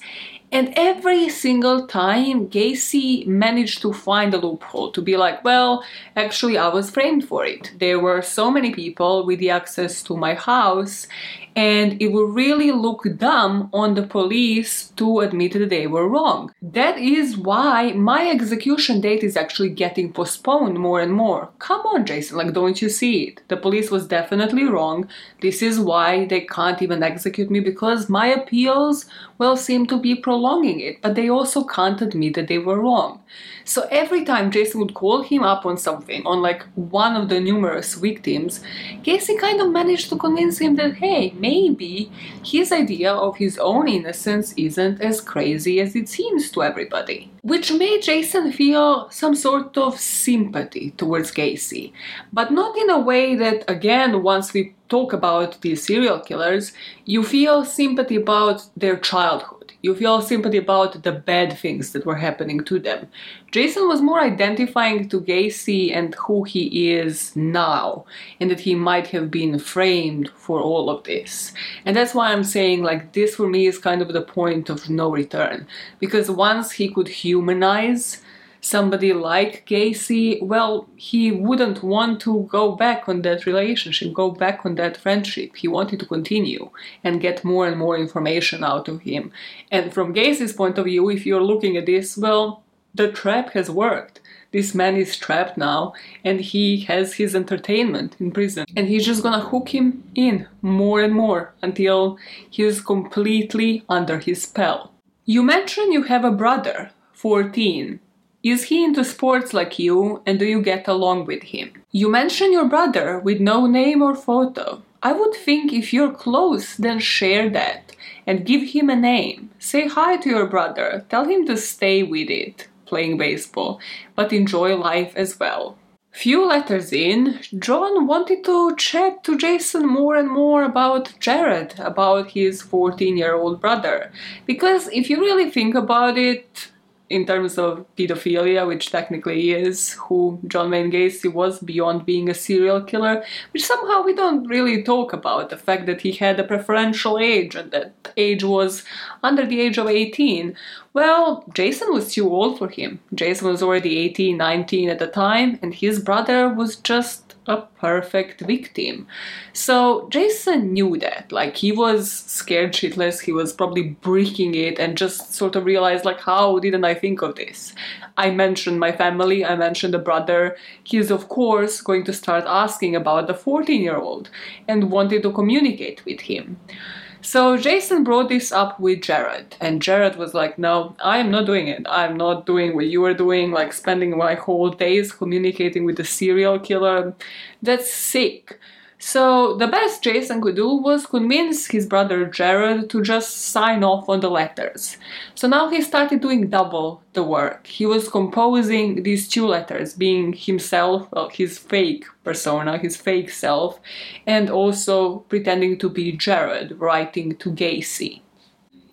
And every single time, Gacy managed to find a loophole to be like, well, actually, I was framed for it. There were so many people with the access to my house, and it would really look dumb on the police to admit that they were wrong. That is why my execution date is actually getting postponed more and more. Come on, Jason, like, don't you see it? The police was definitely wrong. This is why they can't even execute me because my appeals, well, seem to be prolonging it, but they also can't admit that they were wrong. So every time Jason would call him up on something, on like one of the numerous victims, Gacy kind of managed to convince him that, hey, maybe his idea of his own innocence isn't as crazy as it seems to everybody. Which made Jason feel some sort of sympathy towards Gacy, but not in a way that, again, once we talk about these serial killers, you feel sympathy about their childhood you feel sympathy about the bad things that were happening to them. Jason was more identifying to Gacy and who he is now, and that he might have been framed for all of this. And that's why I'm saying, like, this for me is kind of the point of no return. Because once he could humanize somebody like Gacy, well, he wouldn't want to go back on that relationship, go back on that friendship. He wanted to continue and get more and more information out of him. And from Gacy's point of view, if you're looking at this, well, the trap has worked. This man is trapped now and he has his entertainment in prison. And he's just gonna hook him in more and more until he's completely under his spell. You mentioned you have a brother, 14. Is he into sports like you and do you get along with him? You mention your brother with no name or photo. I would think if you're close, then share that and give him a name. Say hi to your brother, tell him to stay with it, playing baseball, but enjoy life as well. Few letters in, John wanted to chat to Jason more and more about Jared, about his 14 year old brother. Because if you really think about it, in terms of pedophilia, which technically is who John Wayne Gacy was beyond being a serial killer, which somehow we don't really talk about the fact that he had a preferential age and that age was under the age of 18. Well, Jason was too old for him. Jason was already 18, 19 at the time, and his brother was just a perfect victim. So Jason knew that. Like he was scared shitless, he was probably breaking it and just sort of realized like how didn't I think of this? I mentioned my family, I mentioned the brother. He's of course going to start asking about the 14 year old and wanted to communicate with him. So Jason brought this up with Jared, and Jared was like, No, I am not doing it. I'm not doing what you are doing, like spending my whole days communicating with a serial killer. That's sick. So the best Jason could do was convince his brother Jared to just sign off on the letters. So now he started doing double the work. He was composing these two letters, being himself, well, his fake persona, his fake self, and also pretending to be Jared, writing to Gacy.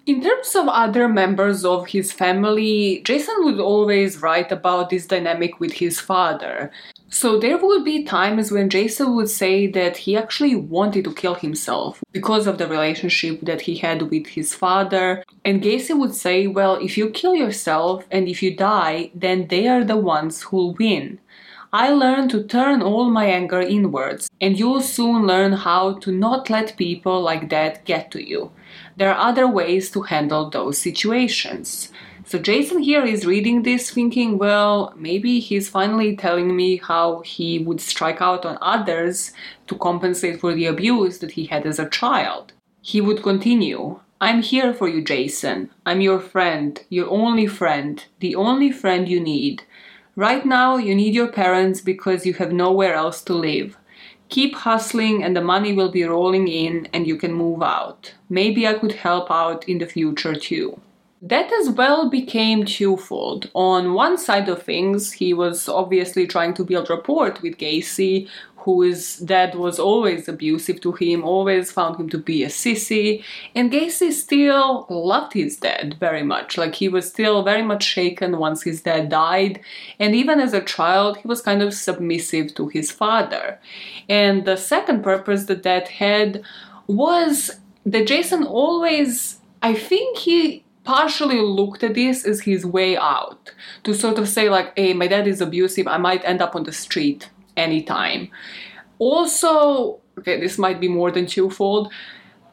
In terms of other members of his family, Jason would always write about this dynamic with his father. So there would be times when Jason would say that he actually wanted to kill himself because of the relationship that he had with his father. And Gacy would say, well, if you kill yourself and if you die, then they are the ones who'll win. I learned to turn all my anger inwards, and you'll soon learn how to not let people like that get to you. There are other ways to handle those situations. So Jason here is reading this thinking, well, maybe he's finally telling me how he would strike out on others to compensate for the abuse that he had as a child. He would continue, I'm here for you, Jason. I'm your friend, your only friend, the only friend you need. Right now, you need your parents because you have nowhere else to live. Keep hustling and the money will be rolling in and you can move out. Maybe I could help out in the future too. That as well became twofold. On one side of things, he was obviously trying to build rapport with Gacy, whose dad was always abusive to him, always found him to be a sissy, and Gacy still loved his dad very much. Like he was still very much shaken once his dad died, and even as a child, he was kind of submissive to his father. And the second purpose that dad had was that Jason always, I think he partially looked at this as his way out. To sort of say like hey my dad is abusive. I might end up on the street anytime. Also, okay, this might be more than twofold.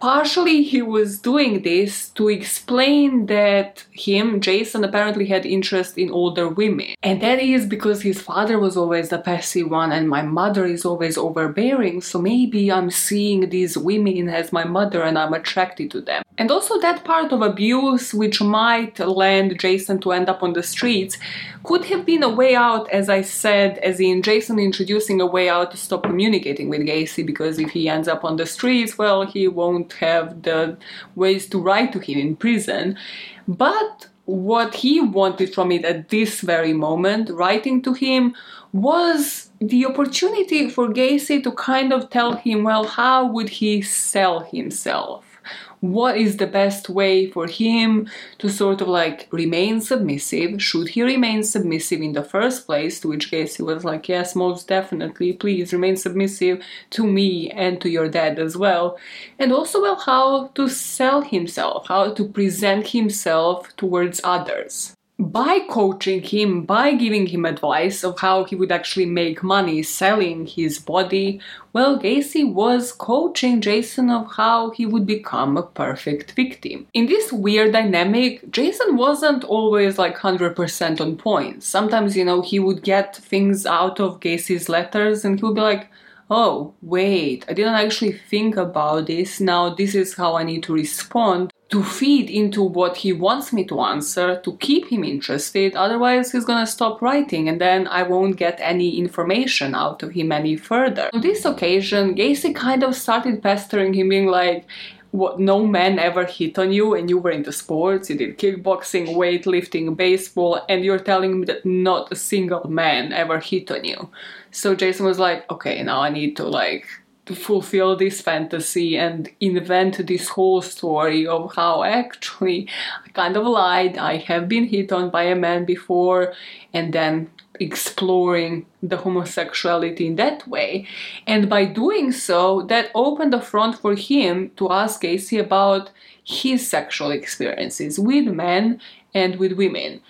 Partially, he was doing this to explain that him, Jason, apparently had interest in older women. And that is because his father was always the passive one and my mother is always overbearing, so maybe I'm seeing these women as my mother and I'm attracted to them. And also, that part of abuse which might land Jason to end up on the streets could have been a way out, as I said, as in Jason introducing a way out to stop communicating with Gacy because if he ends up on the streets, well, he won't have the ways to write to him in prison. But what he wanted from it at this very moment, writing to him, was the opportunity for Gacy to kind of tell him, well, how would he sell himself? What is the best way for him to sort of like remain submissive? Should he remain submissive in the first place? To which case he was like, Yes, most definitely, please remain submissive to me and to your dad as well. And also, well, how to sell himself, how to present himself towards others by coaching him, by giving him advice of how he would actually make money selling his body, well, Gacy was coaching Jason of how he would become a perfect victim. In this weird dynamic, Jason wasn't always like 100% on point. Sometimes, you know, he would get things out of Gacy's letters and he would be like, oh, wait, I didn't actually think about this. Now, this is how I need to respond to feed into what he wants me to answer to keep him interested otherwise he's gonna stop writing and then i won't get any information out of him any further. On this occasion gacy kind of started pestering him being like what no man ever hit on you and you were into sports you did kickboxing weightlifting baseball and you're telling me that not a single man ever hit on you. So jason was like okay now i need to like to fulfill this fantasy and invent this whole story of how actually I kind of lied, I have been hit on by a man before, and then exploring the homosexuality in that way. And by doing so, that opened the front for him to ask Gacy about his sexual experiences with men and with women.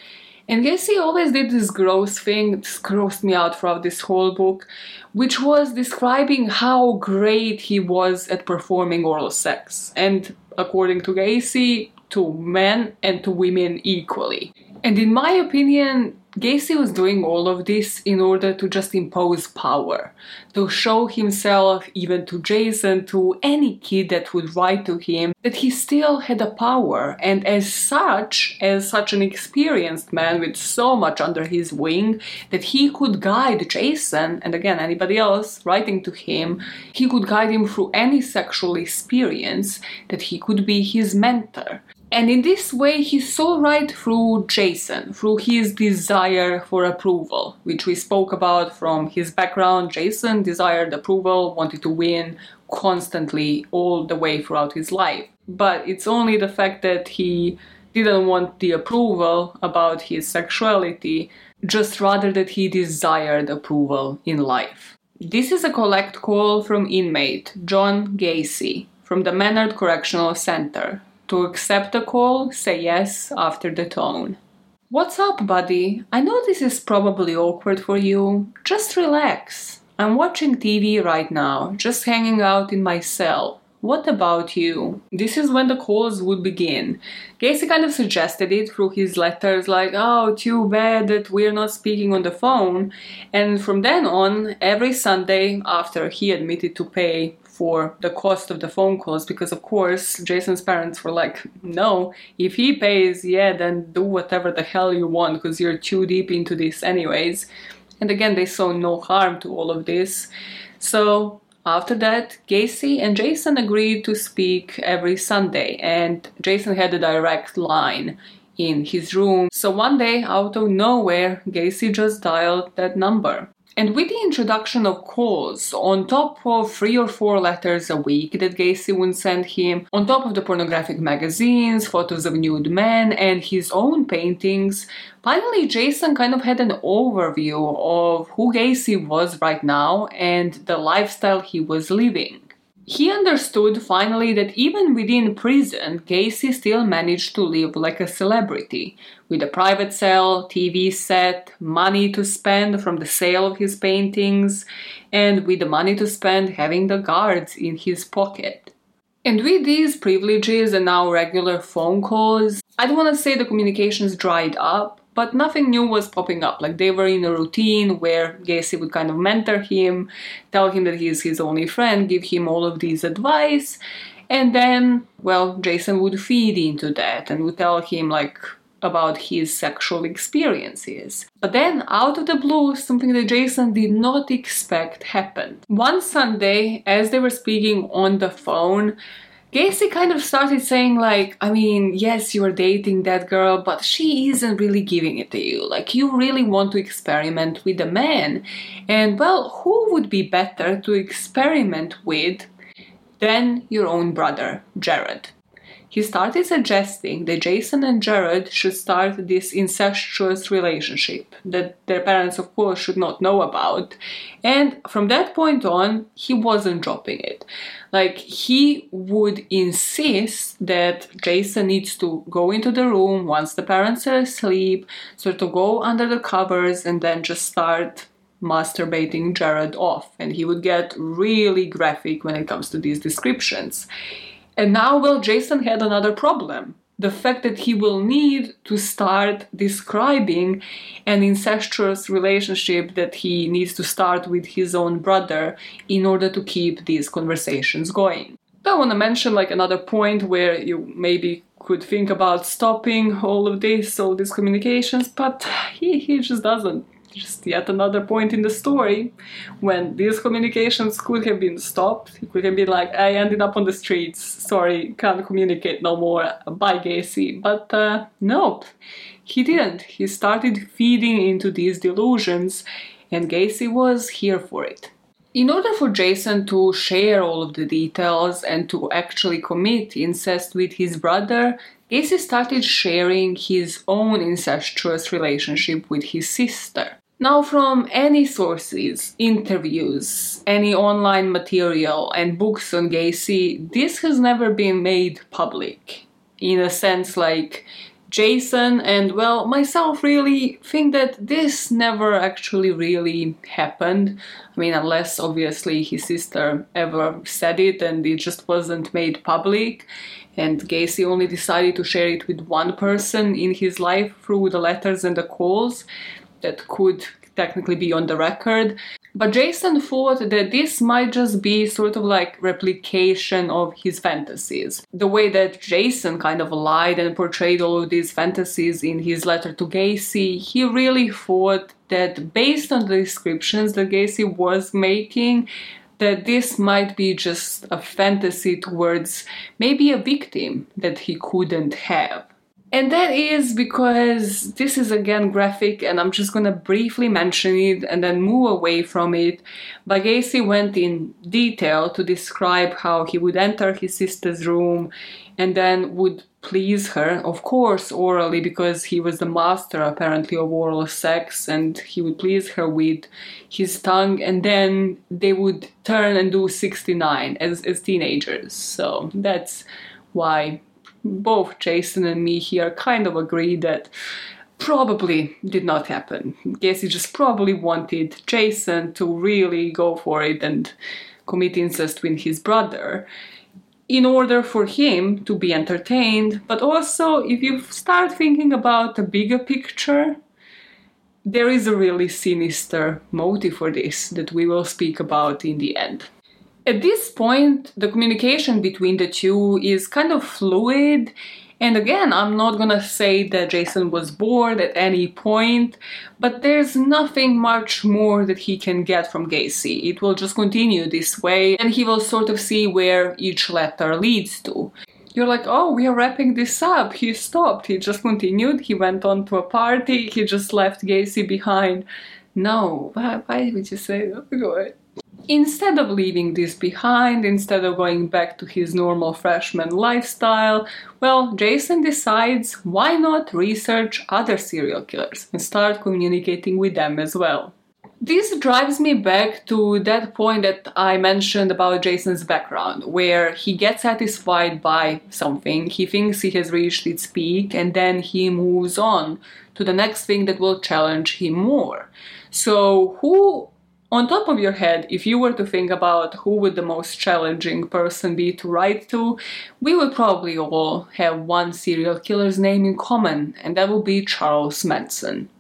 And Gacy always did this gross thing, this grossed me out throughout this whole book, which was describing how great he was at performing oral sex. And according to Gacy, to men and to women equally. And in my opinion, Gacy was doing all of this in order to just impose power, to show himself, even to Jason, to any kid that would write to him, that he still had a power, and as such, as such an experienced man with so much under his wing, that he could guide Jason, and again anybody else writing to him, he could guide him through any sexual experience, that he could be his mentor. And in this way, he saw right through Jason, through his desire for approval, which we spoke about from his background. Jason desired approval, wanted to win constantly all the way throughout his life. But it's only the fact that he didn't want the approval about his sexuality, just rather that he desired approval in life. This is a collect call from inmate John Gacy from the Menard Correctional Center, to accept the call, say yes after the tone. What's up, buddy? I know this is probably awkward for you. Just relax. I'm watching TV right now, just hanging out in my cell. What about you? This is when the calls would begin. Gacy kind of suggested it through his letters, like, oh, too bad that we're not speaking on the phone. And from then on, every Sunday, after he admitted to pay for the cost of the phone calls because, of course, Jason's parents were like, no, if he pays, yeah, then do whatever the hell you want because you're too deep into this, anyways. And again, they saw no harm to all of this. So after that, Gacy and Jason agreed to speak every Sunday, and Jason had a direct line in his room. So one day, out of nowhere, Gacy just dialed that number. And with the introduction of calls, on top of three or four letters a week that Gacy would send him, on top of the pornographic magazines, photos of nude men, and his own paintings, finally Jason kind of had an overview of who Gacy was right now and the lifestyle he was living. He understood finally that even within prison, Gacy still managed to live like a celebrity, with a private cell, TV set, money to spend from the sale of his paintings, and with the money to spend having the guards in his pocket. And with these privileges and now regular phone calls, I don't want to say the communications dried up, but nothing new was popping up. Like they were in a routine where Gacy would kind of mentor him, tell him that he's his only friend, give him all of these advice, and then, well, Jason would feed into that and would tell him like about his sexual experiences. But then, out of the blue, something that Jason did not expect happened. One Sunday, as they were speaking on the phone, Gacy kind of started saying, like, I mean, yes, you're dating that girl, but she isn't really giving it to you. Like, you really want to experiment with a man. And, well, who would be better to experiment with than your own brother, Jared? He started suggesting that Jason and Jared should start this incestuous relationship that their parents, of course, should not know about. And from that point on, he wasn't dropping it. Like, he would insist that Jason needs to go into the room once the parents are asleep, so to go under the covers and then just start masturbating Jared off. And he would get really graphic when it comes to these descriptions. And now, well, Jason had another problem. The fact that he will need to start describing an incestuous relationship that he needs to start with his own brother in order to keep these conversations going. I want to mention like another point where you maybe could think about stopping all of this, all these communications, but he, he just doesn't just yet another point in the story when these communications could have been stopped. He could have been like, I ended up on the streets, sorry, can't communicate no more, bye Gacy. But uh, nope, he didn't. He started feeding into these delusions, and Gacy was here for it. In order for Jason to share all of the details and to actually commit incest with his brother, Gacy started sharing his own incestuous relationship with his sister. Now, from any sources, interviews, any online material, and books on Gacy, this has never been made public. In a sense, like Jason and, well, myself really think that this never actually really happened. I mean, unless obviously his sister ever said it and it just wasn't made public and Gacy only decided to share it with one person in his life through the letters and the calls that could technically be on the record. But Jason thought that this might just be sort of like replication of his fantasies. The way that Jason kind of lied and portrayed all of these fantasies in his letter to Gacy, he really thought that based on the descriptions that Gacy was making, that this might be just a fantasy towards maybe a victim that he couldn't have. And that is because this is again graphic, and I'm just gonna briefly mention it and then move away from it. Gacy went in detail to describe how he would enter his sister's room and then would please her, of course, orally, because he was the master apparently of oral sex, and he would please her with his tongue, and then they would turn and do 69 as, as teenagers. So that's why both Jason and me here kind of agree that probably did not happen. Gacy just probably wanted Jason to really go for it and commit incest with his brother in order for him to be entertained. But also, if you start thinking about the bigger picture, there is a really sinister motive for this that we will speak about in the end. At this point, the communication between the two is kind of fluid. And again, I'm not gonna say that Jason was bored at any point, but there's nothing much more that he can get from Gacy. It will just continue this way, and he will sort of see where each letter leads to you're like, oh, we are wrapping this up. He stopped. He just continued. He went on to a party. He just left Gacy behind. No, why, why would you say that? Instead of leaving this behind, instead of going back to his normal freshman lifestyle, well, Jason decides why not research other serial killers and start communicating with them as well. This drives me back to that point that I mentioned about Jason's background, where he gets satisfied by something, he thinks he has reached its peak, and then he moves on to the next thing that will challenge him more. So, who, on top of your head, if you were to think about who would the most challenging person be to write to, we would probably all have one serial killer's name in common, and that would be Charles Manson.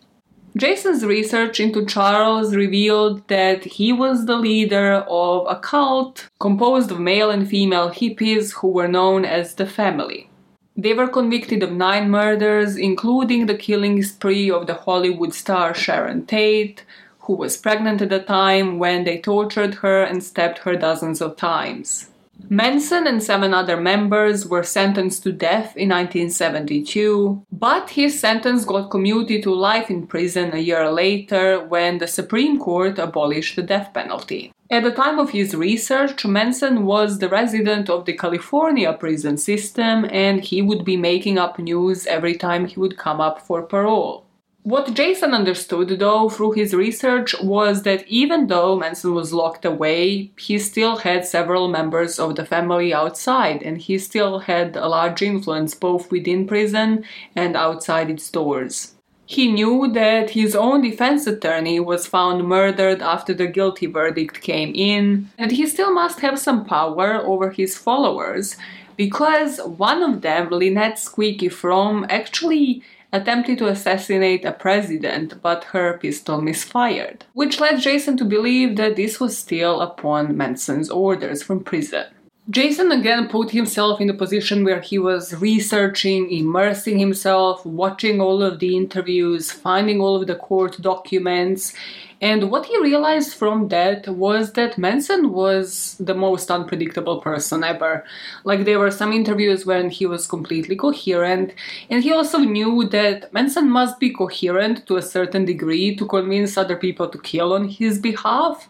Jason's research into Charles revealed that he was the leader of a cult composed of male and female hippies who were known as the Family. They were convicted of nine murders, including the killing spree of the Hollywood star Sharon Tate, who was pregnant at the time when they tortured her and stabbed her dozens of times. Manson and seven other members were sentenced to death in 1972, but his sentence got commuted to life in prison a year later when the Supreme Court abolished the death penalty. At the time of his research, Manson was the resident of the California prison system and he would be making up news every time he would come up for parole. What Jason understood, though, through his research was that even though Manson was locked away, he still had several members of the family outside, and he still had a large influence both within prison and outside its doors. He knew that his own defense attorney was found murdered after the guilty verdict came in, and he still must have some power over his followers because one of them, Lynette Squeaky Fromme, actually attempted to assassinate a president, but her pistol misfired, which led Jason to believe that this was still upon Manson's orders from prison. Jason again put himself in a position where he was researching, immersing himself, watching all of the interviews, finding all of the court documents, and what he realized from that was that Manson was the most unpredictable person ever. Like, there were some interviews when he was completely coherent, and he also knew that Manson must be coherent to a certain degree to convince other people to kill on his behalf.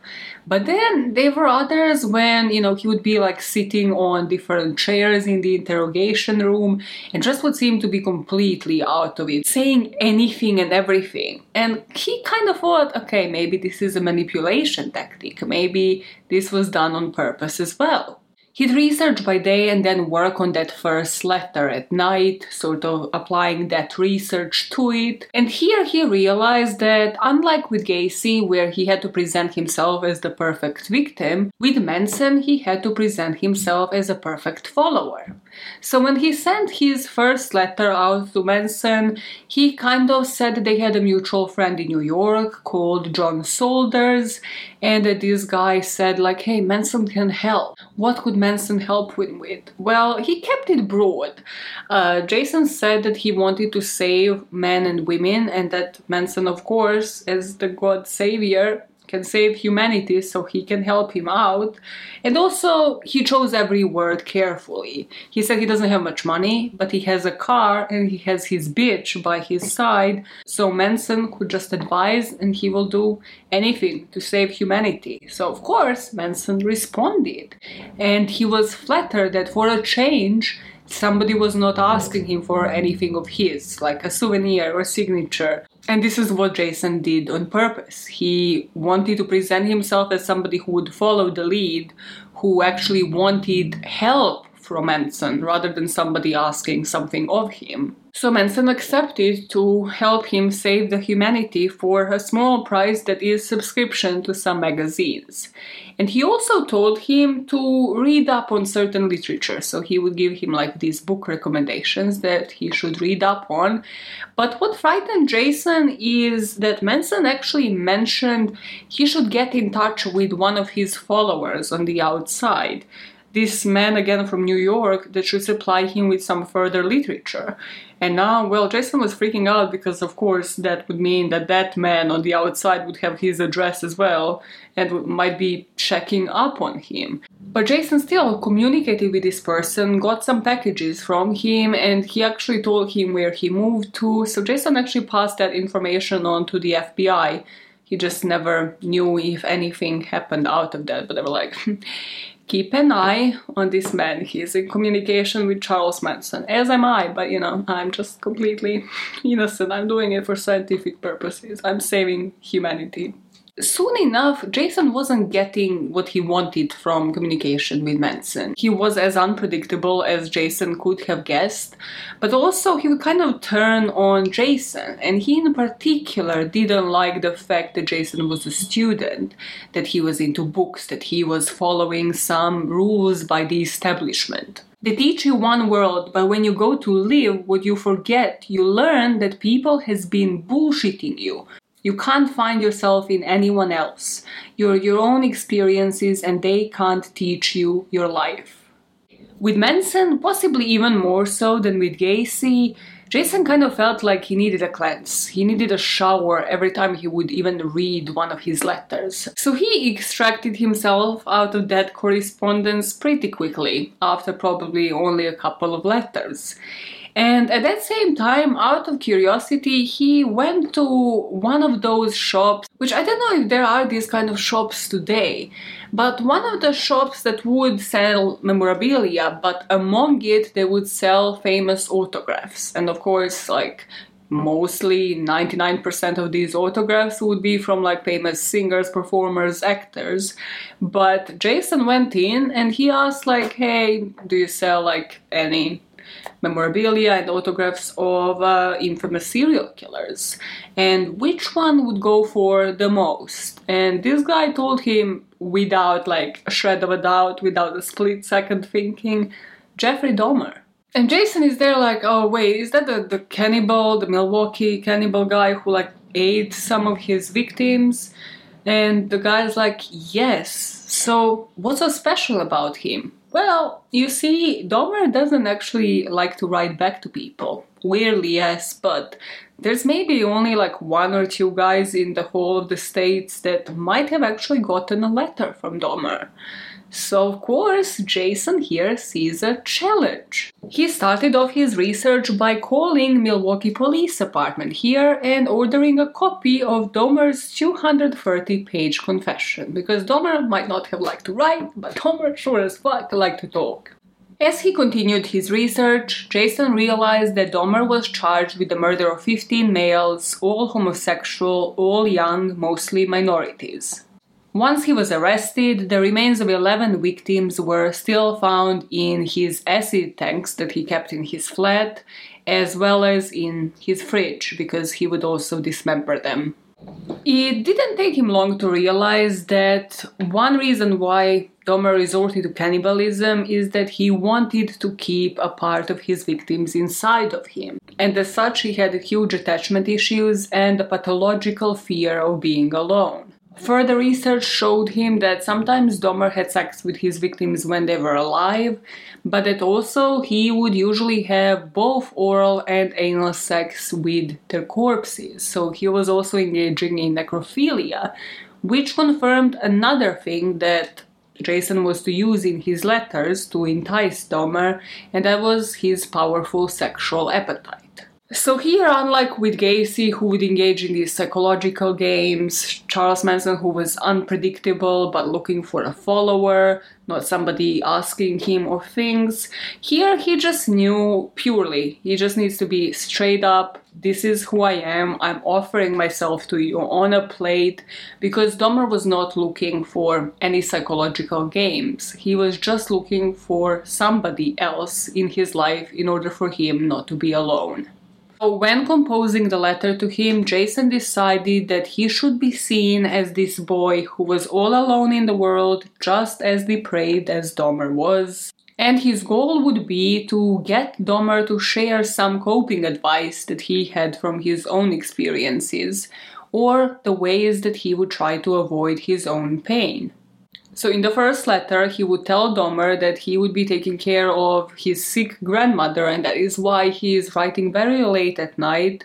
But then there were others when, you know, he would be like sitting on different chairs in the interrogation room and just would seem to be completely out of it, saying anything and everything. And he kind of thought, okay, maybe this is a manipulation tactic. Maybe this was done on purpose as well. He'd research by day and then work on that first letter at night, sort of applying that research to it. And here he realized that, unlike with Gacy, where he had to present himself as the perfect victim, with Manson he had to present himself as a perfect follower. So when he sent his first letter out to Manson, he kind of said they had a mutual friend in New York called John Solders, and that this guy said like, "Hey, Manson can help. What could Manson help him with?" Well, he kept it broad. Uh, Jason said that he wanted to save men and women, and that Manson, of course, as the God Savior, can save humanity so he can help him out. And also, he chose every word carefully. He said he doesn't have much money, but he has a car and he has his bitch by his side, so Manson could just advise and he will do anything to save humanity. So, of course, Manson responded. And he was flattered that for a change, somebody was not asking him for anything of his, like a souvenir or signature. And this is what Jason did on purpose. He wanted to present himself as somebody who would follow the lead, who actually wanted help from Manson rather than somebody asking something of him. So Manson accepted to help him save the humanity for a small price that is subscription to some magazines. And he also told him to read up on certain literature. So he would give him like these book recommendations that he should read up on. But what frightened Jason is that Manson actually mentioned he should get in touch with one of his followers on the outside this man again from New York that should supply him with some further literature. And now, well, Jason was freaking out because, of course, that would mean that that man on the outside would have his address as well and might be checking up on him. But Jason still communicated with this person, got some packages from him, and he actually told him where he moved to. So Jason actually passed that information on to the FBI. He just never knew if anything happened out of that, but they were like, keep an eye on this man. He's in communication with Charles Manson, as am I, but you know, I'm just completely innocent. I'm doing it for scientific purposes. I'm saving humanity soon enough, Jason wasn't getting what he wanted from communication with Manson. He was as unpredictable as Jason could have guessed, but also he would kind of turn on Jason, and he in particular didn't like the fact that Jason was a student, that he was into books, that he was following some rules by the establishment. They teach you one world, but when you go to live, what you forget, you learn that people has been bullshitting you. You can't find yourself in anyone else. You're your own experiences and they can't teach you your life. With Manson, possibly even more so than with Gacy, Jason kind of felt like he needed a cleanse. He needed a shower every time he would even read one of his letters. So he extracted himself out of that correspondence pretty quickly, after probably only a couple of letters. And at that same time, out of curiosity, he went to one of those shops, which I don't know if there are these kind of shops today, but one of the shops that would sell memorabilia, but among it, they would sell famous autographs. And of course, like mostly 99% of these autographs would be from like famous singers performers actors but jason went in and he asked like hey do you sell like any memorabilia and autographs of uh, infamous serial killers. And which one would go for the most? And this guy told him without like a shred of a doubt without a split second thinking jeffrey dahmer. And jason is there like oh wait is that the, the cannibal the milwaukee cannibal guy who like ate some of his victims? And the guy's like yes. So what's so special about him well, you see, Dahmer doesn't actually like to write back to people. Weirdly, yes, but there's maybe only like one or two guys in the whole of the states that might have actually gotten a letter from Dahmer. So, of course, Jason here sees a challenge. He started off his research by calling Milwaukee Police Department here and ordering a copy of Dahmer's 230 page confession, because Dahmer might not have liked to write, but Dahmer sure as fuck liked to talk. As he continued his research, Jason realized that Dahmer was charged with the murder of 15 males, all homosexual, all young, mostly minorities. Once he was arrested, the remains of 11 victims were still found in his acid tanks that he kept in his flat, as well as in his fridge, because he would also dismember them. It didn't take him long to realize that one reason why Dahmer resorted to cannibalism is that he wanted to keep a part of his victims inside of him. And as such, he had huge attachment issues and a pathological fear of being alone. Further research showed him that sometimes Dahmer had sex with his victims when they were alive, but that also he would usually have both oral and anal sex with their corpses. So he was also engaging in necrophilia, which confirmed another thing that Jason was to use in his letters to entice Dahmer, and that was his powerful sexual appetite. So here, unlike with Gacy, who would engage in these psychological games, Charles Manson, who was unpredictable but looking for a follower, not somebody asking him of things, here he just knew purely. He just needs to be straight up. This is who I am. I'm offering myself to you on a plate because Dahmer was not looking for any psychological games. He was just looking for somebody else in his life in order for him not to be alone. When composing the letter to him, Jason decided that he should be seen as this boy who was all alone in the world, just as depraved as Dahmer was. And his goal would be to get Dahmer to share some coping advice that he had from his own experiences, or the ways that he would try to avoid his own pain. So in the first letter, he would tell Dahmer that he would be taking care of his sick grandmother, and that is why he is writing very late at night.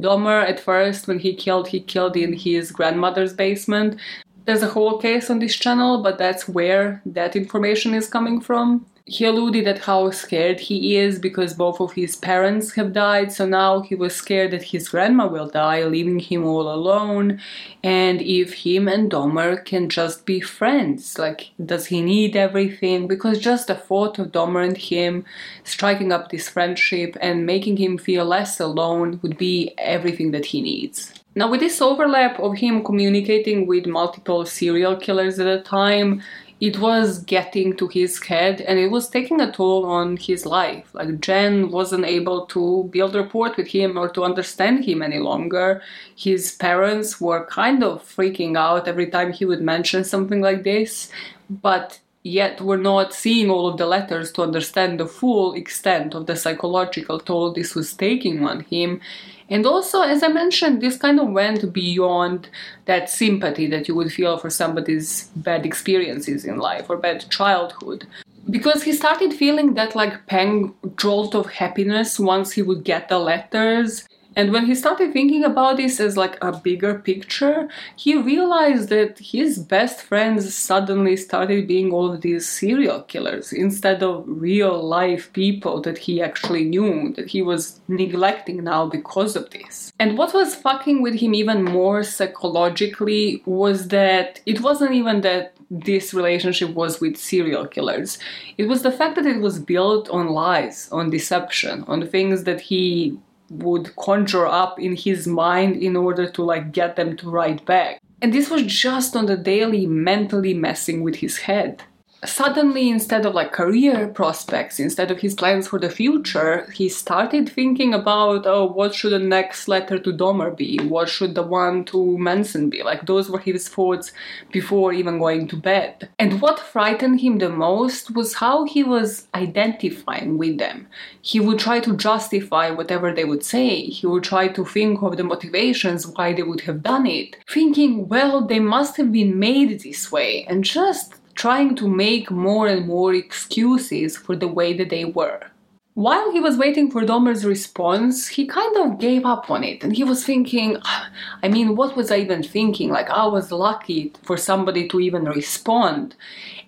Dahmer, at first, when he killed, he killed in his grandmother's basement. There's a whole case on this channel, but that's where that information is coming from. He alluded at how scared he is because both of his parents have died, so now he was scared that his grandma will die, leaving him all alone. And if him and Dahmer can just be friends, like, does he need everything? Because just the thought of Dahmer and him striking up this friendship and making him feel less alone would be everything that he needs. Now, with this overlap of him communicating with multiple serial killers at a time, it was getting to his head and it was taking a toll on his life. Like Jen wasn't able to build rapport with him or to understand him any longer. His parents were kind of freaking out every time he would mention something like this, but yet we're not seeing all of the letters to understand the full extent of the psychological toll this was taking on him. And also, as I mentioned, this kind of went beyond that sympathy that you would feel for somebody's bad experiences in life or bad childhood. Because he started feeling that like pang jolt of happiness once he would get the letters and when he started thinking about this as like a bigger picture, he realized that his best friends suddenly started being all of these serial killers instead of real life people that he actually knew, that he was neglecting now because of this. And what was fucking with him even more psychologically was that it wasn't even that this relationship was with serial killers. It was the fact that it was built on lies, on deception, on things that he would conjure up in his mind in order to like get them to write back. And this was just on the daily mentally messing with his head suddenly instead of like career prospects instead of his plans for the future he started thinking about oh what should the next letter to Dahmer be? What should the one to Manson be? Like those were his thoughts before even going to bed. And what frightened him the most was how he was identifying with them. He would try to justify whatever they would say. He would try to think of the motivations why they would have done it thinking well they must have been made this way. And just trying to make more and more excuses for the way that they were. While he was waiting for Dahmer's response, he kind of gave up on it and he was thinking, ah, I mean, what was I even thinking? Like, I was lucky for somebody to even respond.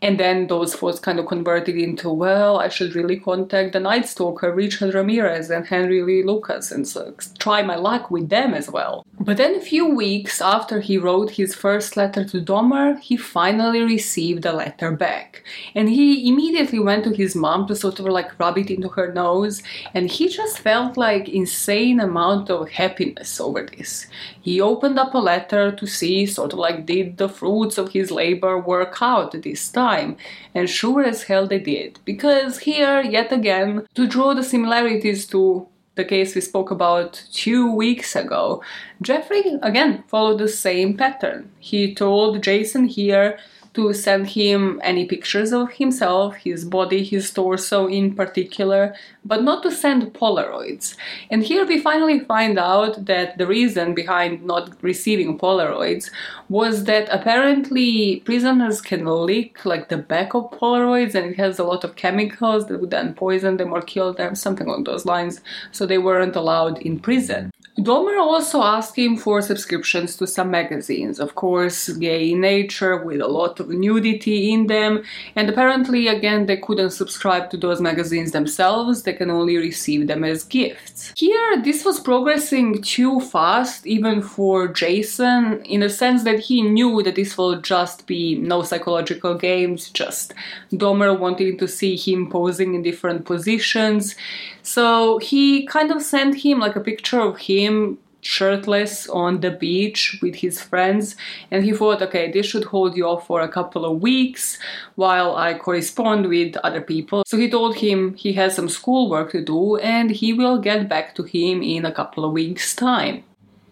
And then those thoughts kind of converted into, well, I should really contact the Night Stalker, Richard Ramirez, and Henry Lee Lucas, and so try my luck with them as well. But then a few weeks after he wrote his first letter to Dahmer, he finally received a letter back. And he immediately went to his mom to sort of like rub it into her nose, and he just felt like insane amount of happiness over this. He opened up a letter to see sort of like did the fruits of his labor work out this time and sure as hell they did. Because here, yet again, to draw the similarities to the case we spoke about two weeks ago, Jeffrey again followed the same pattern. He told Jason here to send him any pictures of himself, his body, his torso in particular, but not to send Polaroids. And here we finally find out that the reason behind not receiving Polaroids was that apparently prisoners can lick like the back of Polaroids and it has a lot of chemicals that would then poison them or kill them, something along those lines, so they weren't allowed in prison. Dahmer also asked him for subscriptions to some magazines, of course, Gay Nature with a lot of nudity in them, and apparently, again, they couldn't subscribe to those magazines themselves, they can only receive them as gifts. Here, this was progressing too fast, even for Jason, in a sense that he knew that this will just be no psychological games, just Dahmer wanting to see him posing in different positions. So he kind of sent him like a picture of him shirtless on the beach with his friends and he thought okay this should hold you off for a couple of weeks while i correspond with other people so he told him he has some schoolwork to do and he will get back to him in a couple of weeks time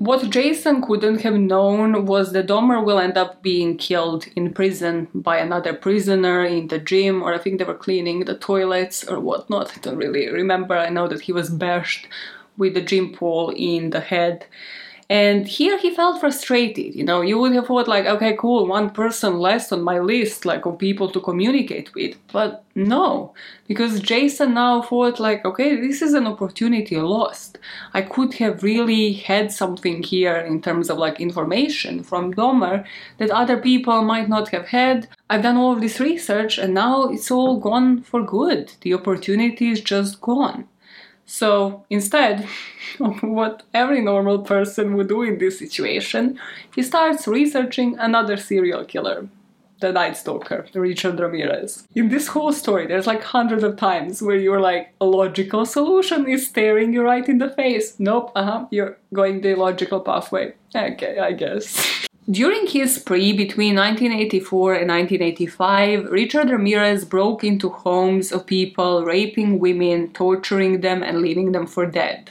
what Jason couldn't have known was that Dahmer will end up being killed in prison by another prisoner in the gym, or I think they were cleaning the toilets or whatnot. I don't really remember. I know that he was bashed with the gym pole in the head. And here he felt frustrated. You know, you would have thought, like, okay, cool, one person less on my list, like, of people to communicate with. But no, because Jason now thought, like, okay, this is an opportunity lost. I could have really had something here in terms of, like, information from Dahmer that other people might not have had. I've done all of this research and now it's all gone for good. The opportunity is just gone. So instead of what every normal person would do in this situation, he starts researching another serial killer, the Night Stalker, Richard Ramirez. In this whole story, there's like hundreds of times where you're like, a logical solution is staring you right in the face. Nope, uh huh, you're going the logical pathway. Okay, I guess. During his spree between 1984 and 1985, Richard Ramirez broke into homes of people, raping women, torturing them, and leaving them for dead.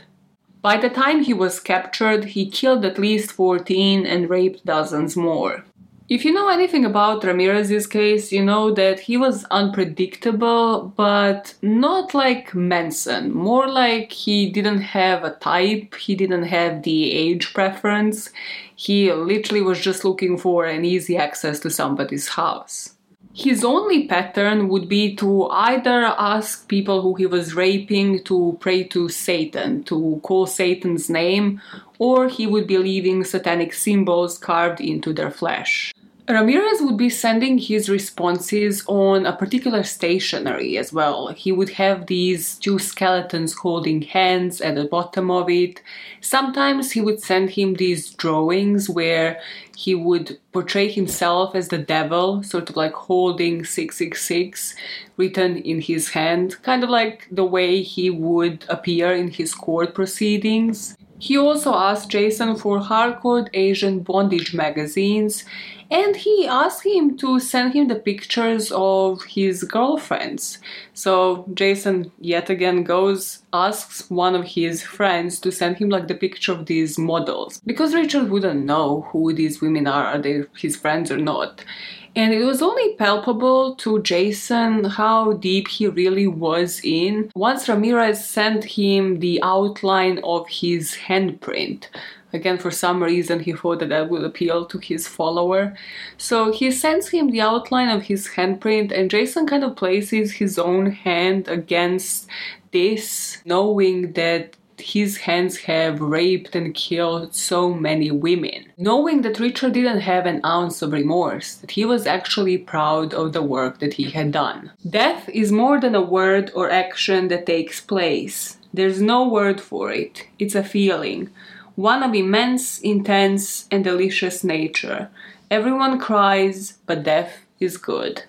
By the time he was captured, he killed at least 14 and raped dozens more. If you know anything about Ramirez's case, you know that he was unpredictable, but not like Manson. More like he didn't have a type, he didn't have the age preference. He literally was just looking for an easy access to somebody's house. His only pattern would be to either ask people who he was raping to pray to Satan, to call Satan's name, or he would be leaving satanic symbols carved into their flesh. Ramirez would be sending his responses on a particular stationery as well. He would have these two skeletons holding hands at the bottom of it. Sometimes he would send him these drawings where he would portray himself as the devil, sort of like holding 666 written in his hand, kind of like the way he would appear in his court proceedings. He also asked Jason for hardcore Asian bondage magazines and he asked him to send him the pictures of his girlfriends. So Jason yet again goes, asks one of his friends to send him like the picture of these models because Richard wouldn't know who these women are, are they his friends or not. And it was only palpable to Jason how deep he really was in once Ramirez sent him the outline of his handprint. Again, for some reason, he thought that that would appeal to his follower. So he sends him the outline of his handprint, and Jason kind of places his own hand against this, knowing that his hands have raped and killed so many women. Knowing that Richard didn't have an ounce of remorse, that he was actually proud of the work that he had done. Death is more than a word or action that takes place. There's no word for it, it's a feeling. One of immense, intense, and delicious nature. Everyone cries, but death is good.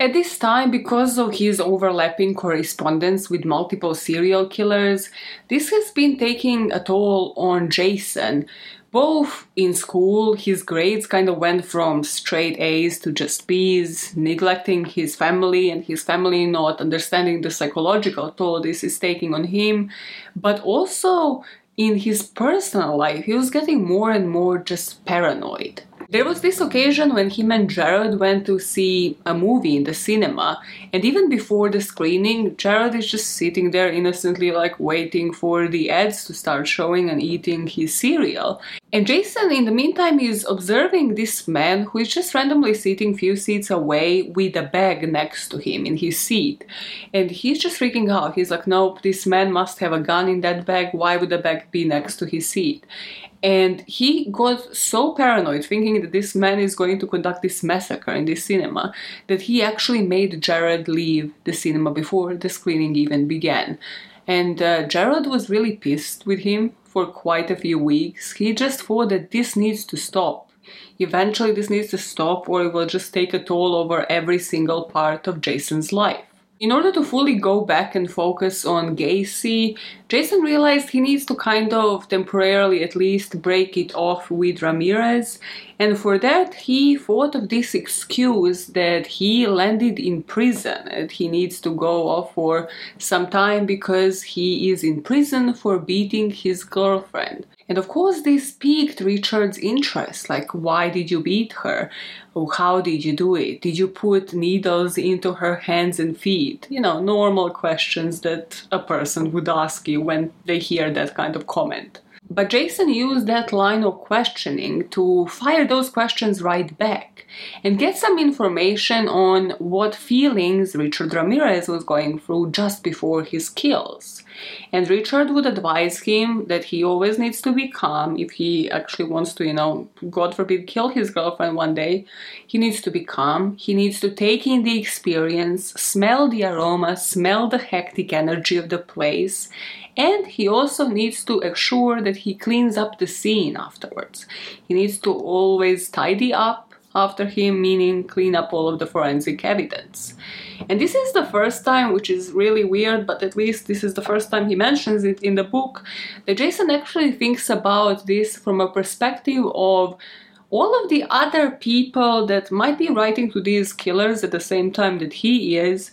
At this time, because of his overlapping correspondence with multiple serial killers, this has been taking a toll on Jason. Both in school, his grades kind of went from straight A's to just B's, neglecting his family and his family not understanding the psychological toll this is taking on him, but also in his personal life, he was getting more and more just paranoid. There was this occasion when him and Jared went to see a movie in the cinema, and even before the screening, Jared is just sitting there innocently, like waiting for the ads to start showing and eating his cereal. And Jason, in the meantime, is observing this man who is just randomly sitting few seats away with a bag next to him in his seat. And he's just freaking out. He's like, nope, this man must have a gun in that bag. Why would the bag be next to his seat? And he got so paranoid, thinking that this man is going to conduct this massacre in this cinema, that he actually made Jared leave the cinema before the screening even began. And uh, Jared was really pissed with him for quite a few weeks. He just thought that this needs to stop. Eventually, this needs to stop, or it will just take a toll over every single part of Jason's life. In order to fully go back and focus on Gacy, Jason realized he needs to kind of temporarily at least break it off with Ramirez, and for that he thought of this excuse that he landed in prison and he needs to go off for some time because he is in prison for beating his girlfriend. And of course, this piqued Richard's interest. Like, why did you beat her? How did you do it? Did you put needles into her hands and feet? You know, normal questions that a person would ask you when they hear that kind of comment. But Jason used that line of questioning to fire those questions right back and get some information on what feelings Richard Ramirez was going through just before his kills. And Richard would advise him that he always needs to be calm if he actually wants to, you know, God forbid, kill his girlfriend one day. He needs to be calm. He needs to take in the experience, smell the aroma, smell the hectic energy of the place, and he also needs to assure that he cleans up the scene afterwards. He needs to always tidy up after him, meaning clean up all of the forensic evidence. And this is the first time, which is really weird, but at least this is the first time he mentions it in the book, that Jason actually thinks about this from a perspective of all of the other people that might be writing to these killers at the same time that he is,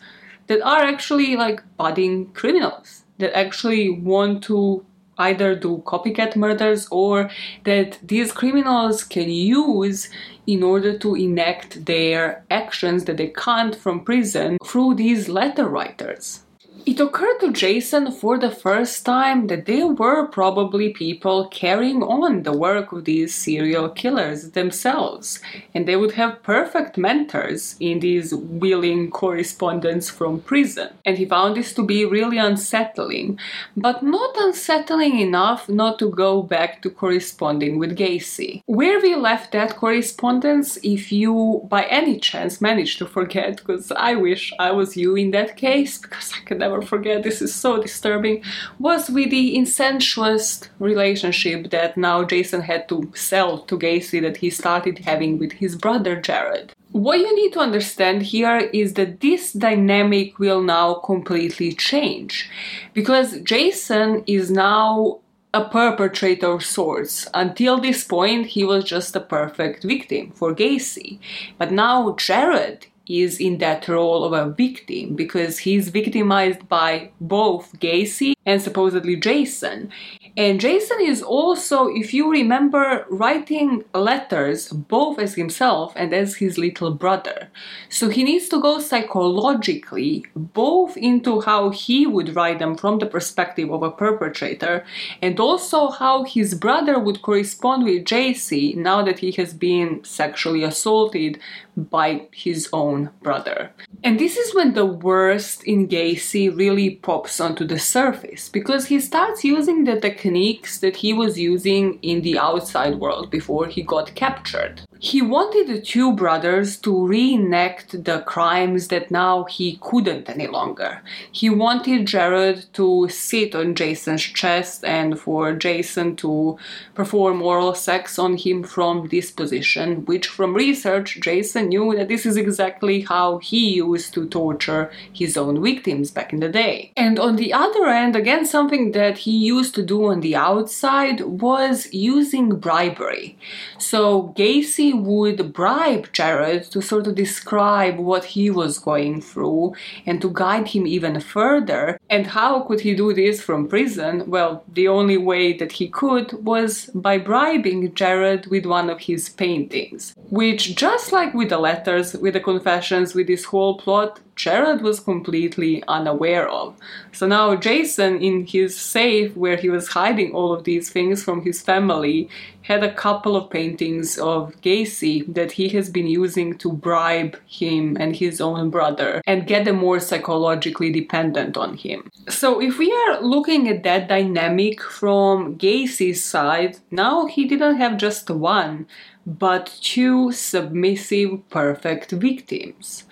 that are actually like budding criminals, that actually want to either do copycat murders or that these criminals can use in order to enact their actions that they can't from prison through these letter writers. It occurred to Jason for the first time that there were probably people carrying on the work of these serial killers themselves, and they would have perfect mentors in these willing correspondents from prison. And he found this to be really unsettling, but not unsettling enough not to go back to corresponding with Gacy. Where we left that correspondence, if you by any chance managed to forget, because I wish I was you in that case, because I could never never forget, this is so disturbing, was with the incestuous relationship that now Jason had to sell to Gacy that he started having with his brother Jared. What you need to understand here is that this dynamic will now completely change because Jason is now a perpetrator of sorts. Until this point, he was just a perfect victim for Gacy. But now Jared is in that role of a victim because he's victimized by both Gacy and supposedly Jason. And Jason is also, if you remember, writing letters both as himself and as his little brother. So he needs to go psychologically both into how he would write them from the perspective of a perpetrator and also how his brother would correspond with Gacy now that he has been sexually assaulted by his own brother. And this is when the worst in Gacy really pops onto the surface because he starts using the techniques that he was using in the outside world before he got captured. He wanted the two brothers to reenact the crimes that now he couldn't any longer. He wanted Jared to sit on Jason's chest and for Jason to perform oral sex on him from this position, which from research, Jason knew that this is exactly how he used to torture his own victims back in the day. And on the other end, again, something that he used to do on the outside was using bribery. So Gacy would bribe Jared to sort of describe what he was going through and to guide him even further. And how could he do this from prison? Well, the only way that he could was by bribing Jared with one of his paintings, which, just like with the letters, with the confessions, with this whole plot, Jared was completely unaware of. So now Jason, in his safe where he was hiding all of these things from his family, had a couple of paintings of Gacy that he has been using to bribe him and his own brother and get them more psychologically dependent on him. So if we are looking at that dynamic from Gacy's side, now he didn't have just one, but two submissive, perfect victims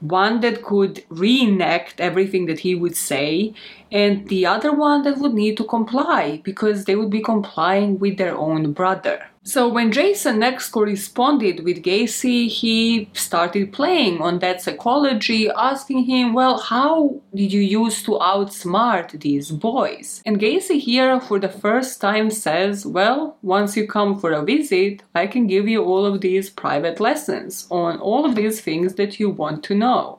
one that could reenact everything that he would say, and the other one that would need to comply because they would be complying with their own brother. So when Jason next corresponded with Gacy, he started playing on that psychology, asking him, Well, how did you use to outsmart these boys? And Gacy here for the first time says, Well, once you come for a visit, I can give you all of these private lessons on all of these things that you want to know.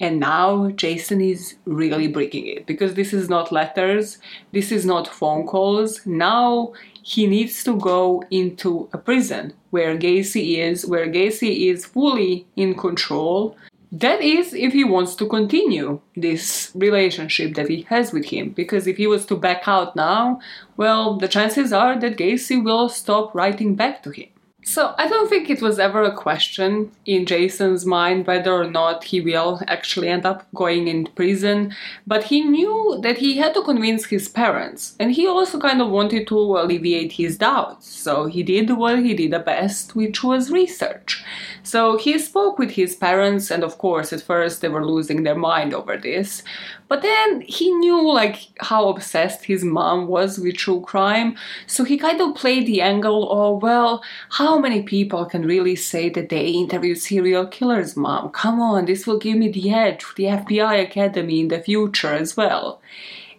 And now Jason is really breaking it because this is not letters, this is not phone calls. Now he needs to go into a prison where Gacy is, where Gacy is fully in control. That is if he wants to continue this relationship that he has with him. Because if he was to back out now, well, the chances are that Gacy will stop writing back to him. So I don't think it was ever a question in Jason's mind whether or not he will actually end up going in prison, but he knew that he had to convince his parents, and he also kind of wanted to alleviate his doubts. So he did what he did the best, which was research. So he spoke with his parents, and of course, at first they were losing their mind over this. But then he knew like how obsessed his mom was with true crime, so he kind of played the angle of, well, how many people can really say that they interviewed serial killers, mom? Come on, this will give me the edge for the FBI Academy in the future as well.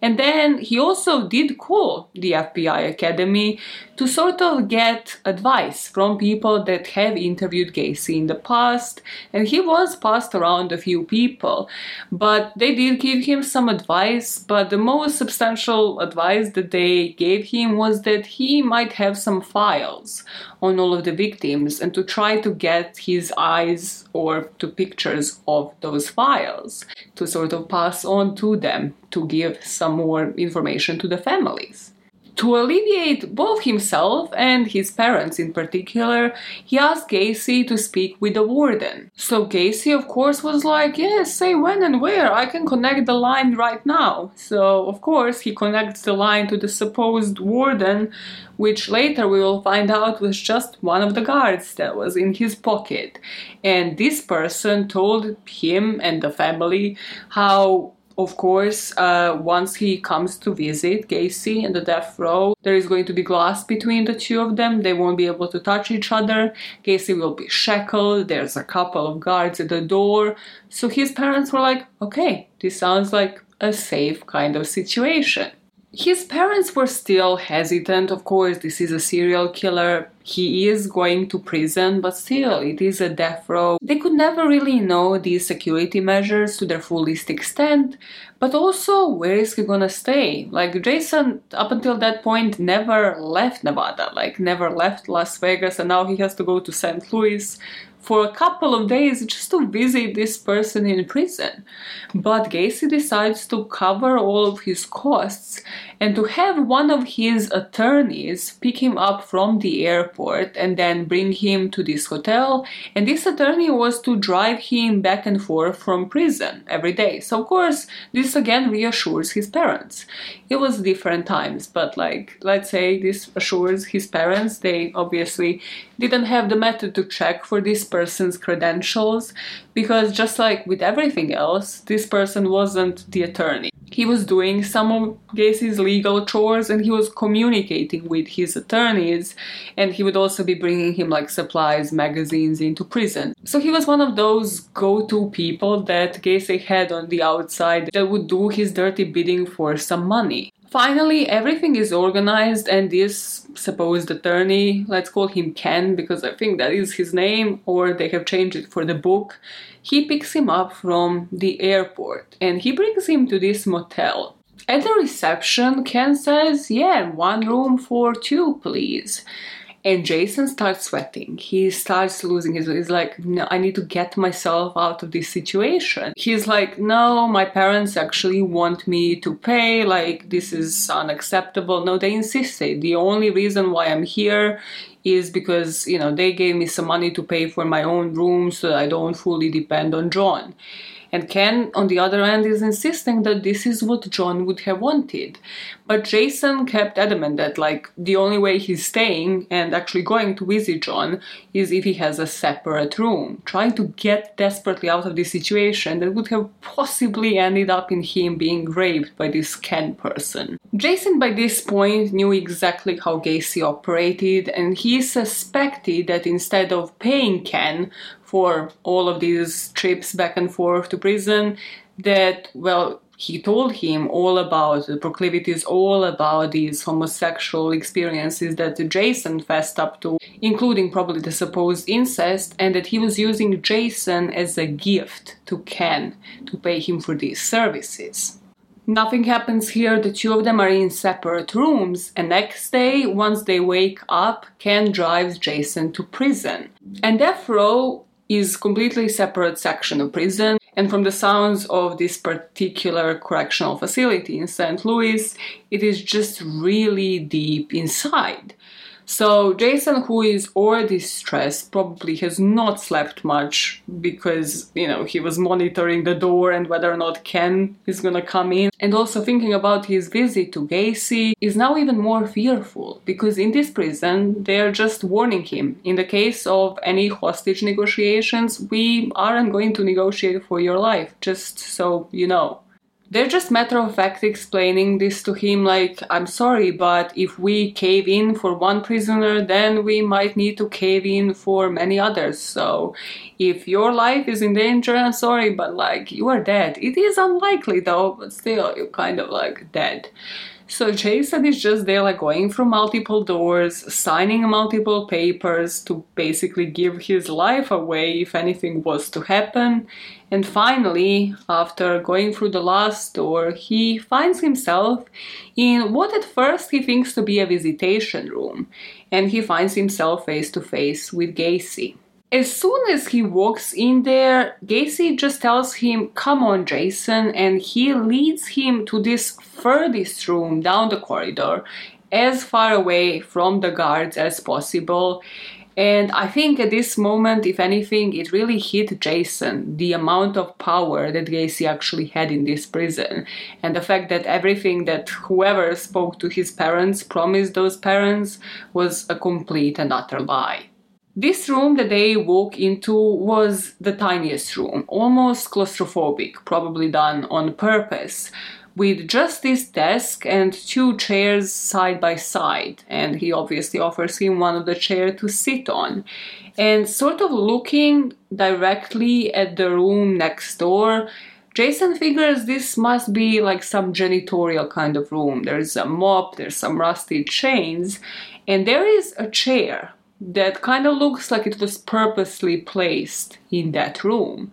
And then he also did call the FBI Academy to sort of get advice from people that have interviewed Gacy in the past, and he was passed around a few people, but they did give him some advice. But the most substantial advice that they gave him was that he might have some files on all of the victims and to try to get his eyes or to pictures of those files to sort of pass on to them to give some more information to the families. To alleviate both himself and his parents in particular, he asked Gacy to speak with the warden. So Gacy, of course, was like, Yes, say when and where, I can connect the line right now. So, of course, he connects the line to the supposed warden, which later we will find out was just one of the guards that was in his pocket. And this person told him and the family how of course, uh, once he comes to visit Gacy and the death row, there is going to be glass between the two of them. They won't be able to touch each other. Gacy will be shackled. There's a couple of guards at the door. So his parents were like, okay, this sounds like a safe kind of situation. His parents were still hesitant. Of course, this is a serial killer. He is going to prison, but still, it is a death row. They could never really know these security measures to their fullest extent, but also, where is he gonna stay? Like, Jason, up until that point, never left Nevada, like, never left Las Vegas, and now he has to go to St. Louis for a couple of days just to visit this person in prison. But Gacy decides to cover all of his costs and to have one of his attorneys pick him up from the airport and then bring him to this hotel. And this attorney was to drive him back and forth from prison every day. So, of course, this again reassures his parents. It was different times, but like, let's say this assures his parents, they obviously didn't have the method to check for this person's credentials because just like with everything else, this person wasn't the attorney. He was doing some of Gacy's legal chores and he was communicating with his attorneys and he would also be bringing him like supplies, magazines into prison. So he was one of those go-to people that Gacy had on the outside that would do his dirty bidding for some money. Finally, everything is organized, and this supposed attorney, let's call him Ken because I think that is his name, or they have changed it for the book, he picks him up from the airport and he brings him to this motel. At the reception, Ken says, Yeah, one room for two, please. And Jason starts sweating. He starts losing his. He's like, no, I need to get myself out of this situation. He's like, no, my parents actually want me to pay. Like, this is unacceptable. No, they insisted. The only reason why I'm here is because, you know, they gave me some money to pay for my own room so I don't fully depend on John. And Ken, on the other hand, is insisting that this is what John would have wanted. But Jason kept adamant that, like, the only way he's staying and actually going to visit John is if he has a separate room, trying to get desperately out of this situation that would have possibly ended up in him being raped by this Ken person. Jason, by this point, knew exactly how Gacy operated, and he suspected that instead of paying Ken for all of these trips back and forth to prison that, well, he told him all about the proclivities, all about these homosexual experiences that Jason fessed up to, including probably the supposed incest, and that he was using Jason as a gift to Ken to pay him for these services. Nothing happens here, the two of them are in separate rooms, and next day, once they wake up, Ken drives Jason to prison. And row is completely separate section of prison and from the sounds of this particular correctional facility in St. Louis it is just really deep inside so Jason, who is already stressed, probably has not slept much because, you know, he was monitoring the door and whether or not Ken is gonna come in. And also thinking about his visit to Gacy is now even more fearful because in this prison they're just warning him. In the case of any hostage negotiations, we aren't going to negotiate for your life, just so you know they're just matter of fact explaining this to him like i'm sorry but if we cave in for one prisoner then we might need to cave in for many others. So if your life is in danger i'm sorry but like you are dead. It is unlikely though but still you're kind of like dead so Jason is just there, like going through multiple doors, signing multiple papers to basically give his life away if anything was to happen. And finally, after going through the last door, he finds himself in what at first he thinks to be a visitation room, and he finds himself face to face with Gacy. As soon as he walks in there, Gacy just tells him, Come on, Jason, and he leads him to this furthest room down the corridor, as far away from the guards as possible. And I think at this moment, if anything, it really hit Jason the amount of power that Gacy actually had in this prison. And the fact that everything that whoever spoke to his parents promised those parents was a complete and utter lie. This room that they walk into was the tiniest room, almost claustrophobic, probably done on purpose, with just this desk and two chairs side by side. And he obviously offers him one of the chairs to sit on. And sort of looking directly at the room next door, Jason figures this must be like some janitorial kind of room. There's a mop, there's some rusty chains, and there is a chair that kind of looks like it was purposely placed in that room.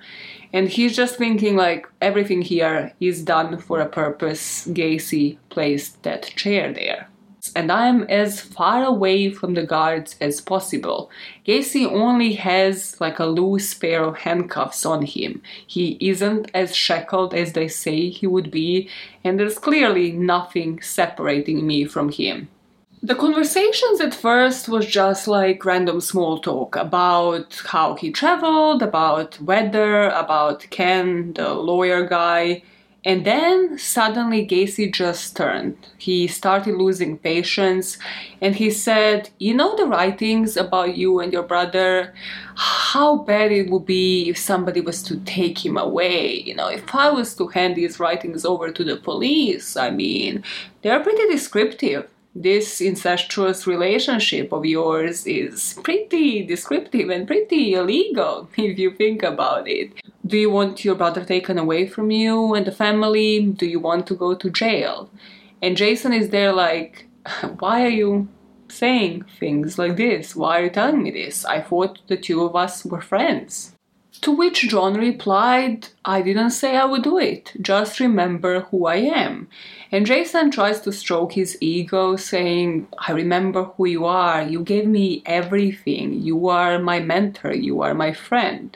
And he's just thinking like everything here is done for a purpose. Gacy placed that chair there. And I'm as far away from the guards as possible. Gacy only has like a loose pair of handcuffs on him. He isn't as shackled as they say he would be, and there's clearly nothing separating me from him. The conversations at first was just like random small talk about how he traveled, about weather, about Ken, the lawyer guy. And then suddenly Gacy just turned. He started losing patience and he said, You know the writings about you and your brother? How bad it would be if somebody was to take him away. You know, if I was to hand these writings over to the police, I mean, they're pretty descriptive this incestuous relationship of yours is pretty descriptive and pretty illegal if you think about it. Do you want your brother taken away from you and the family? Do you want to go to jail? And Jason is there like, why are you saying things like this? Why are you telling me this? I thought the two of us were friends. To which John replied, I didn't say I would do it, just remember who I am. And Jason tries to stroke his ego, saying, I remember who you are, you gave me everything, you are my mentor, you are my friend.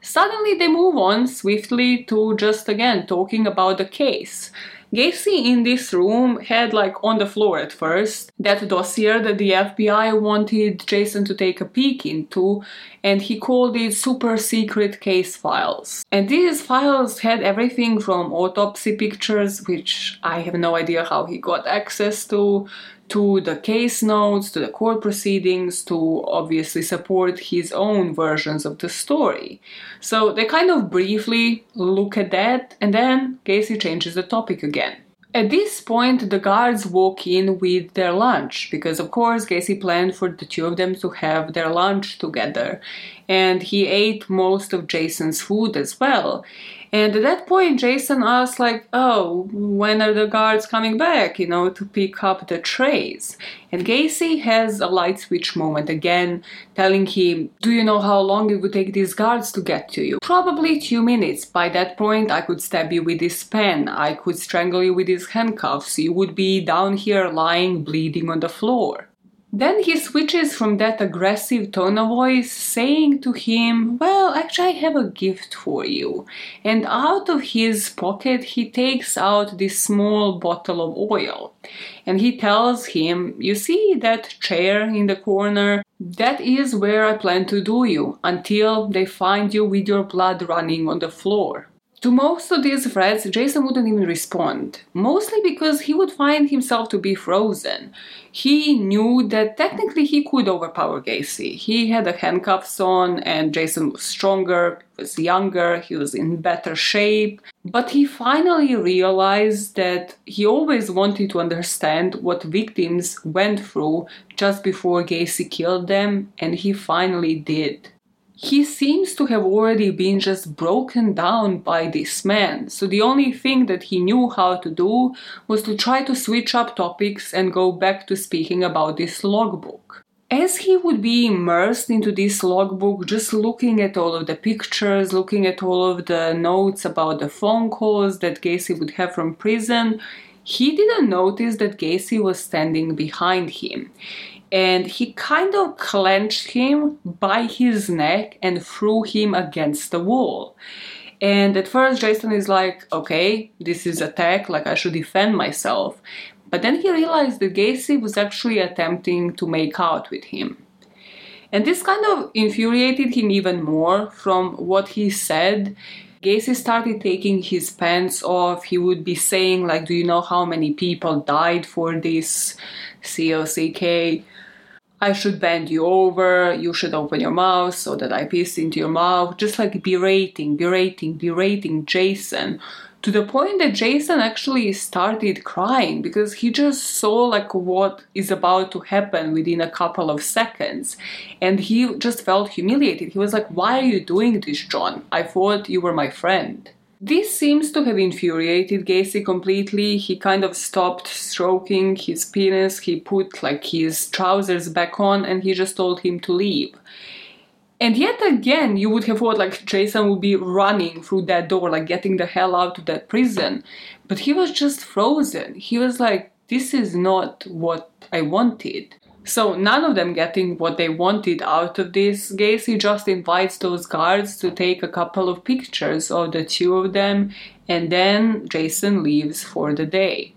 Suddenly they move on swiftly to just again talking about the case. Gacy in this room had like on the floor at first that dossier that the FBI wanted Jason to take a peek into, and he called it super secret case files. And these files had everything from autopsy pictures, which I have no idea how he got access to, to the case notes, to the court proceedings, to obviously support his own versions of the story. So they kind of briefly look at that, and then Gacy changes the topic again. At this point, the guards walk in with their lunch because, of course, Gacy planned for the two of them to have their lunch together. And he ate most of Jason's food as well. And at that point, Jason asks, like, oh, when are the guards coming back, you know, to pick up the trays? And Gacy has a light switch moment again, telling him, do you know how long it would take these guards to get to you? Probably two minutes. By that point, I could stab you with this pen. I could strangle you with these handcuffs. You would be down here lying bleeding on the floor. Then he switches from that aggressive tone of voice, saying to him, Well, actually, I have a gift for you. And out of his pocket, he takes out this small bottle of oil. And he tells him, You see that chair in the corner? That is where I plan to do you until they find you with your blood running on the floor. To most of these threats, Jason wouldn't even respond, mostly because he would find himself to be frozen. He knew that technically he could overpower Gacy. He had the handcuffs on, and Jason was stronger, was younger, he was in better shape. But he finally realized that he always wanted to understand what victims went through just before Gacy killed them, and he finally did he seems to have already been just broken down by this man. So the only thing that he knew how to do was to try to switch up topics and go back to speaking about this logbook. As he would be immersed into this logbook, just looking at all of the pictures, looking at all of the notes about the phone calls that Gacy would have from prison, he didn't notice that Gacy was standing behind him and he kind of clenched him by his neck and threw him against the wall. And at first, Jason is like, okay, this is attack, like I should defend myself. But then he realized that Gacy was actually attempting to make out with him. And this kind of infuriated him even more from what he said. Gacy started taking his pants off. He would be saying, like, do you know how many people died for this COCK? I should bend you over, you should open your mouth so that I piss into your mouth, just like berating, berating, berating Jason to the point that Jason actually started crying because he just saw like what is about to happen within a couple of seconds and he just felt humiliated. He was like, Why are you doing this, John? I thought you were my friend. This seems to have infuriated Gacy completely. He kind of stopped stroking his penis, he put like his trousers back on, and he just told him to leave. And yet again, you would have thought like Jason would be running through that door, like getting the hell out of that prison. But he was just frozen. He was like, this is not what I wanted. So none of them getting what they wanted out of this. Gacy just invites those guards to take a couple of pictures of the two of them, and then Jason leaves for the day.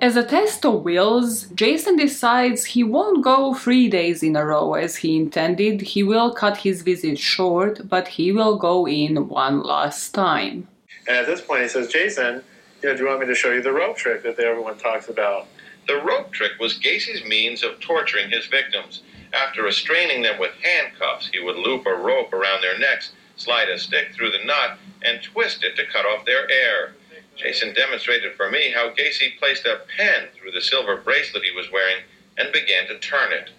As a test of wills, Jason decides he won't go three days in a row as he intended. He will cut his visit short, but he will go in one last time. And at this point, he says, Jason, you know, do you want me to show you the rope trick that everyone talks about? The rope trick was Gacy's means of torturing his victims. After restraining them with handcuffs, he would loop a rope around their necks, slide a stick through the knot, and twist it to cut off their air. Jason demonstrated for me how Gacy placed a pen through the silver bracelet he was wearing and began to turn it.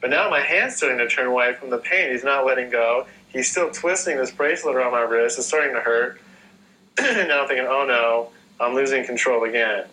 But now my hand's starting to turn white from the pain. He's not letting go. He's still twisting this bracelet around my wrist. It's starting to hurt. now I'm thinking, oh no, I'm losing control again.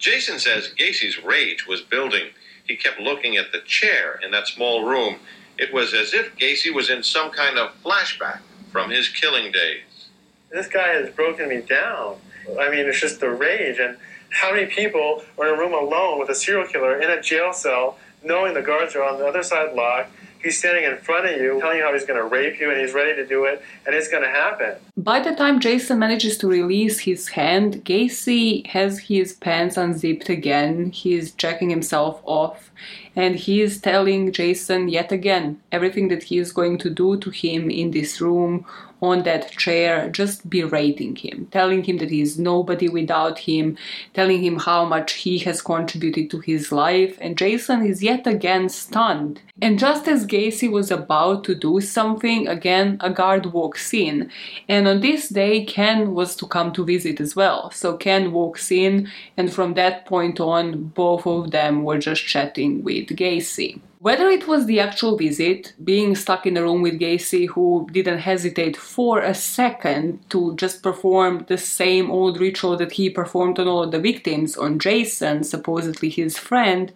Jason says Gacy's rage was building. He kept looking at the chair in that small room. It was as if Gacy was in some kind of flashback. from his killing days. This guy has broken me down. I mean, it's just the rage. And how many people are in a room alone with a serial killer in a jail cell, knowing the guards are on the other side locked? He's standing in front of you, telling you how he's going to rape you, and he's ready to do it, and it's going to happen. By the time Jason manages to release his hand, Gacy has his pants unzipped again. He's checking himself off, and he is telling Jason yet again everything that he is going to do to him in this room on that chair, just berating him, telling him that he is nobody without him, telling him how much he has contributed to his life, and Jason is yet again stunned. And just as Gacy was about to do something, again a guard walks in. And on this day, Ken was to come to visit as well. So Ken walks in, and from that point on, both of them were just chatting with Gacy. Whether it was the actual visit, being stuck in a room with Gacy, who didn't hesitate for a second to just perform the same old ritual that he performed on all of the victims, on Jason, supposedly his friend,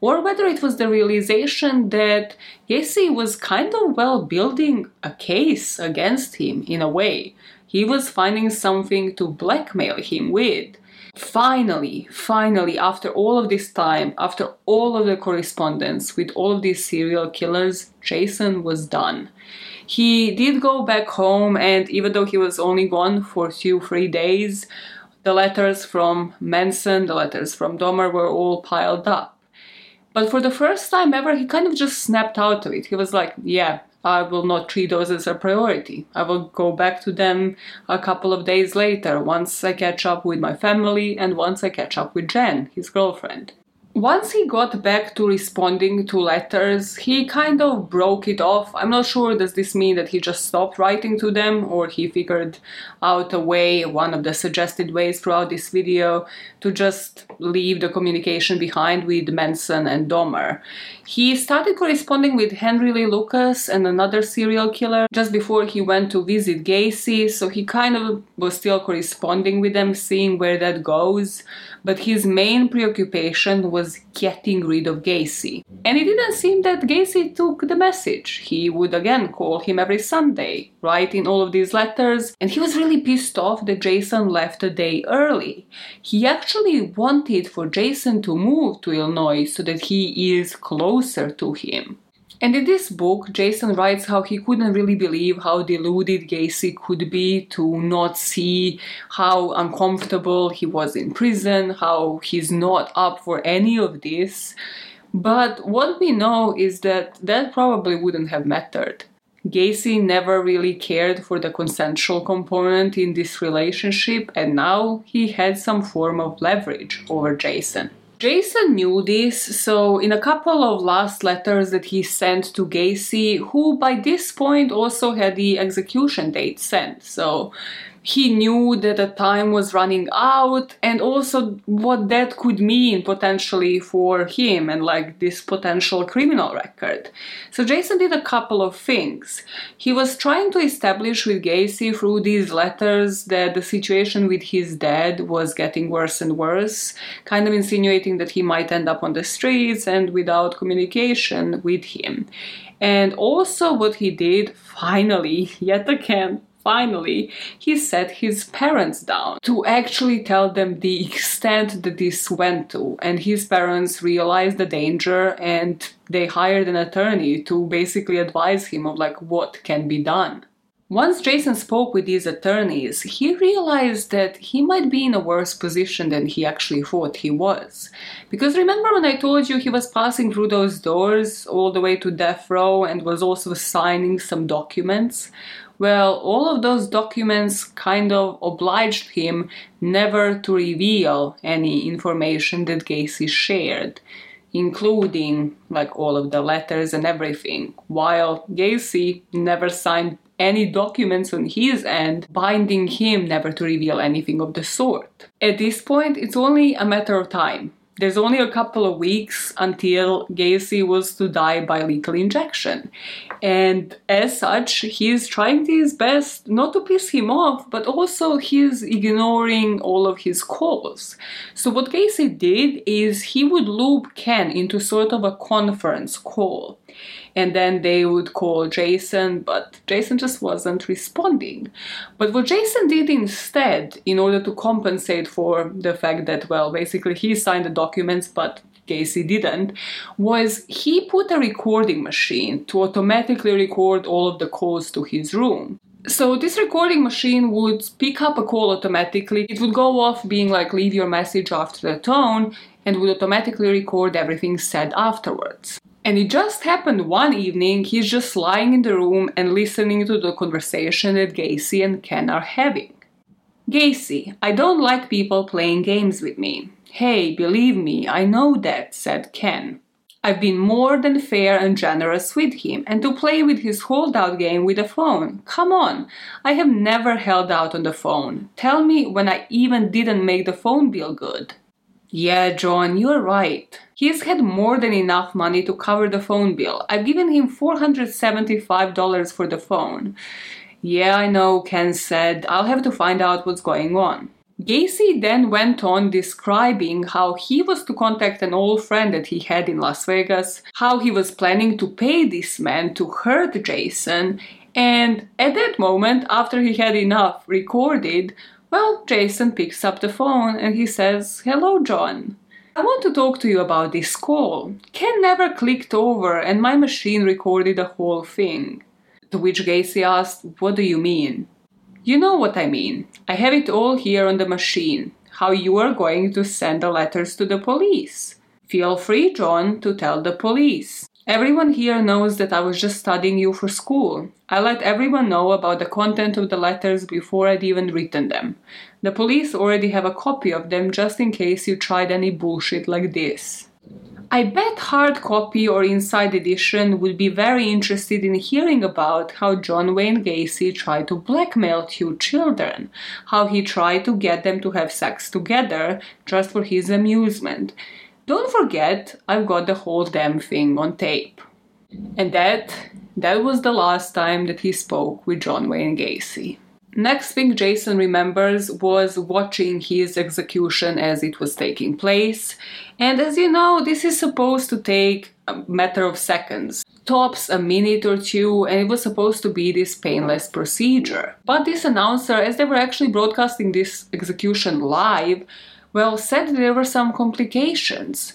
or whether it was the realization that Gacy was kind of well building a case against him in a way. He was finding something to blackmail him with. Finally, finally, after all of this time, after all of the correspondence with all of these serial killers, Jason was done. He did go back home, and even though he was only gone for two, three days, the letters from Manson, the letters from Dahmer were all piled up. But for the first time ever, he kind of just snapped out of it. He was like, yeah, I will not treat those as a priority. I will go back to them a couple of days later, once I catch up with my family and once I catch up with Jen, his girlfriend. Once he got back to responding to letters, he kind of broke it off. I'm not sure does this mean that he just stopped writing to them or he figured out a way, one of the suggested ways throughout this video, to just leave the communication behind with Manson and Dahmer. He started corresponding with Henry Lee Lucas and another serial killer just before he went to visit Gacy, so he kind of was still corresponding with them, seeing where that goes but his main preoccupation was getting rid of Gacy. And it didn't seem that Gacy took the message. He would again call him every Sunday, write in all of these letters, and he was really pissed off that Jason left a day early. He actually wanted for Jason to move to Illinois so that he is closer to him. And in this book, Jason writes how he couldn't really believe how deluded Gacy could be to not see how uncomfortable he was in prison, how he's not up for any of this. But what we know is that that probably wouldn't have mattered. Gacy never really cared for the consensual component in this relationship, and now he had some form of leverage over Jason. Jason knew this, so in a couple of last letters that he sent to Gacy, who by this point also had the execution date sent, so he knew that the time was running out and also what that could mean potentially for him and like this potential criminal record. So Jason did a couple of things. He was trying to establish with Gacy through these letters that the situation with his dad was getting worse and worse, kind of insinuating that he might end up on the streets and without communication with him. And also, what he did finally, yet again, finally, he set his parents down to actually tell them the extent that this went to. And his parents realized the danger and they hired an attorney to basically advise him of like what can be done. Once Jason spoke with these attorneys, he realized that he might be in a worse position than he actually thought he was. Because remember when I told you he was passing through those doors all the way to death row and was also signing some documents? Well, all of those documents kind of obliged him never to reveal any information that Gacy shared, including like all of the letters and everything, while Gacy never signed any documents on his end binding him never to reveal anything of the sort. At this point, it's only a matter of time there's only a couple of weeks until Gacy was to die by lethal injection. And as such, he's trying his best not to piss him off, but also he's ignoring all of his calls. So, what Gacy did is he would loop Ken into sort of a conference call. And then they would call Jason, but Jason just wasn't responding. But what Jason did instead, in order to compensate for the fact that, well, basically he signed the documents, but Gacy didn't, was he put a recording machine to automatically record all of the calls to his room. So this recording machine would pick up a call automatically. It would go off being like leave your message after the tone and would automatically record everything said afterwards. And it just happened one evening, he's just lying in the room and listening to the conversation that Gacy and Ken are having. Gacy, I don't like people playing games with me. Hey, believe me, I know that, said Ken. I've been more than fair and generous with him, and to play with his holdout game with a phone. Come on, I have never held out on the phone. Tell me when I even didn't make the phone bill good. Yeah, John, you're right. He's had more than enough money to cover the phone bill. I've given him $475 for the phone. Yeah, I know, Ken said. I'll have to find out what's going on. Gacy then went on describing how he was to contact an old friend that he had in Las Vegas, how he was planning to pay this man to hurt Jason, and at that moment, after he had enough recorded, well, Jason picks up the phone and he says, Hello, John. I want to talk to you about this call. Ken never clicked over and my machine recorded the whole thing. To which Gacy asked, What do you mean? You know what I mean. I have it all here on the machine. How you are going to send the letters to the police. Feel free, John, to tell the police. Everyone here knows that I was just studying you for school. I let everyone know about the content of the letters before I'd even written them. The police already have a copy of them just in case you tried any bullshit like this. I bet hard copy or inside edition would be very interested in hearing about how John Wayne Gacy tried to blackmail two children, how he tried to get them to have sex together just for his amusement. Don't forget, I've got the whole damn thing on tape. And that that was the last time that he spoke with John Wayne Gacy. Next thing Jason remembers was watching his execution as it was taking place. And as you know, this is supposed to take a matter of seconds, tops a minute or two, and it was supposed to be this painless procedure. But this announcer, as they were actually broadcasting this execution live, well, said there were some complications.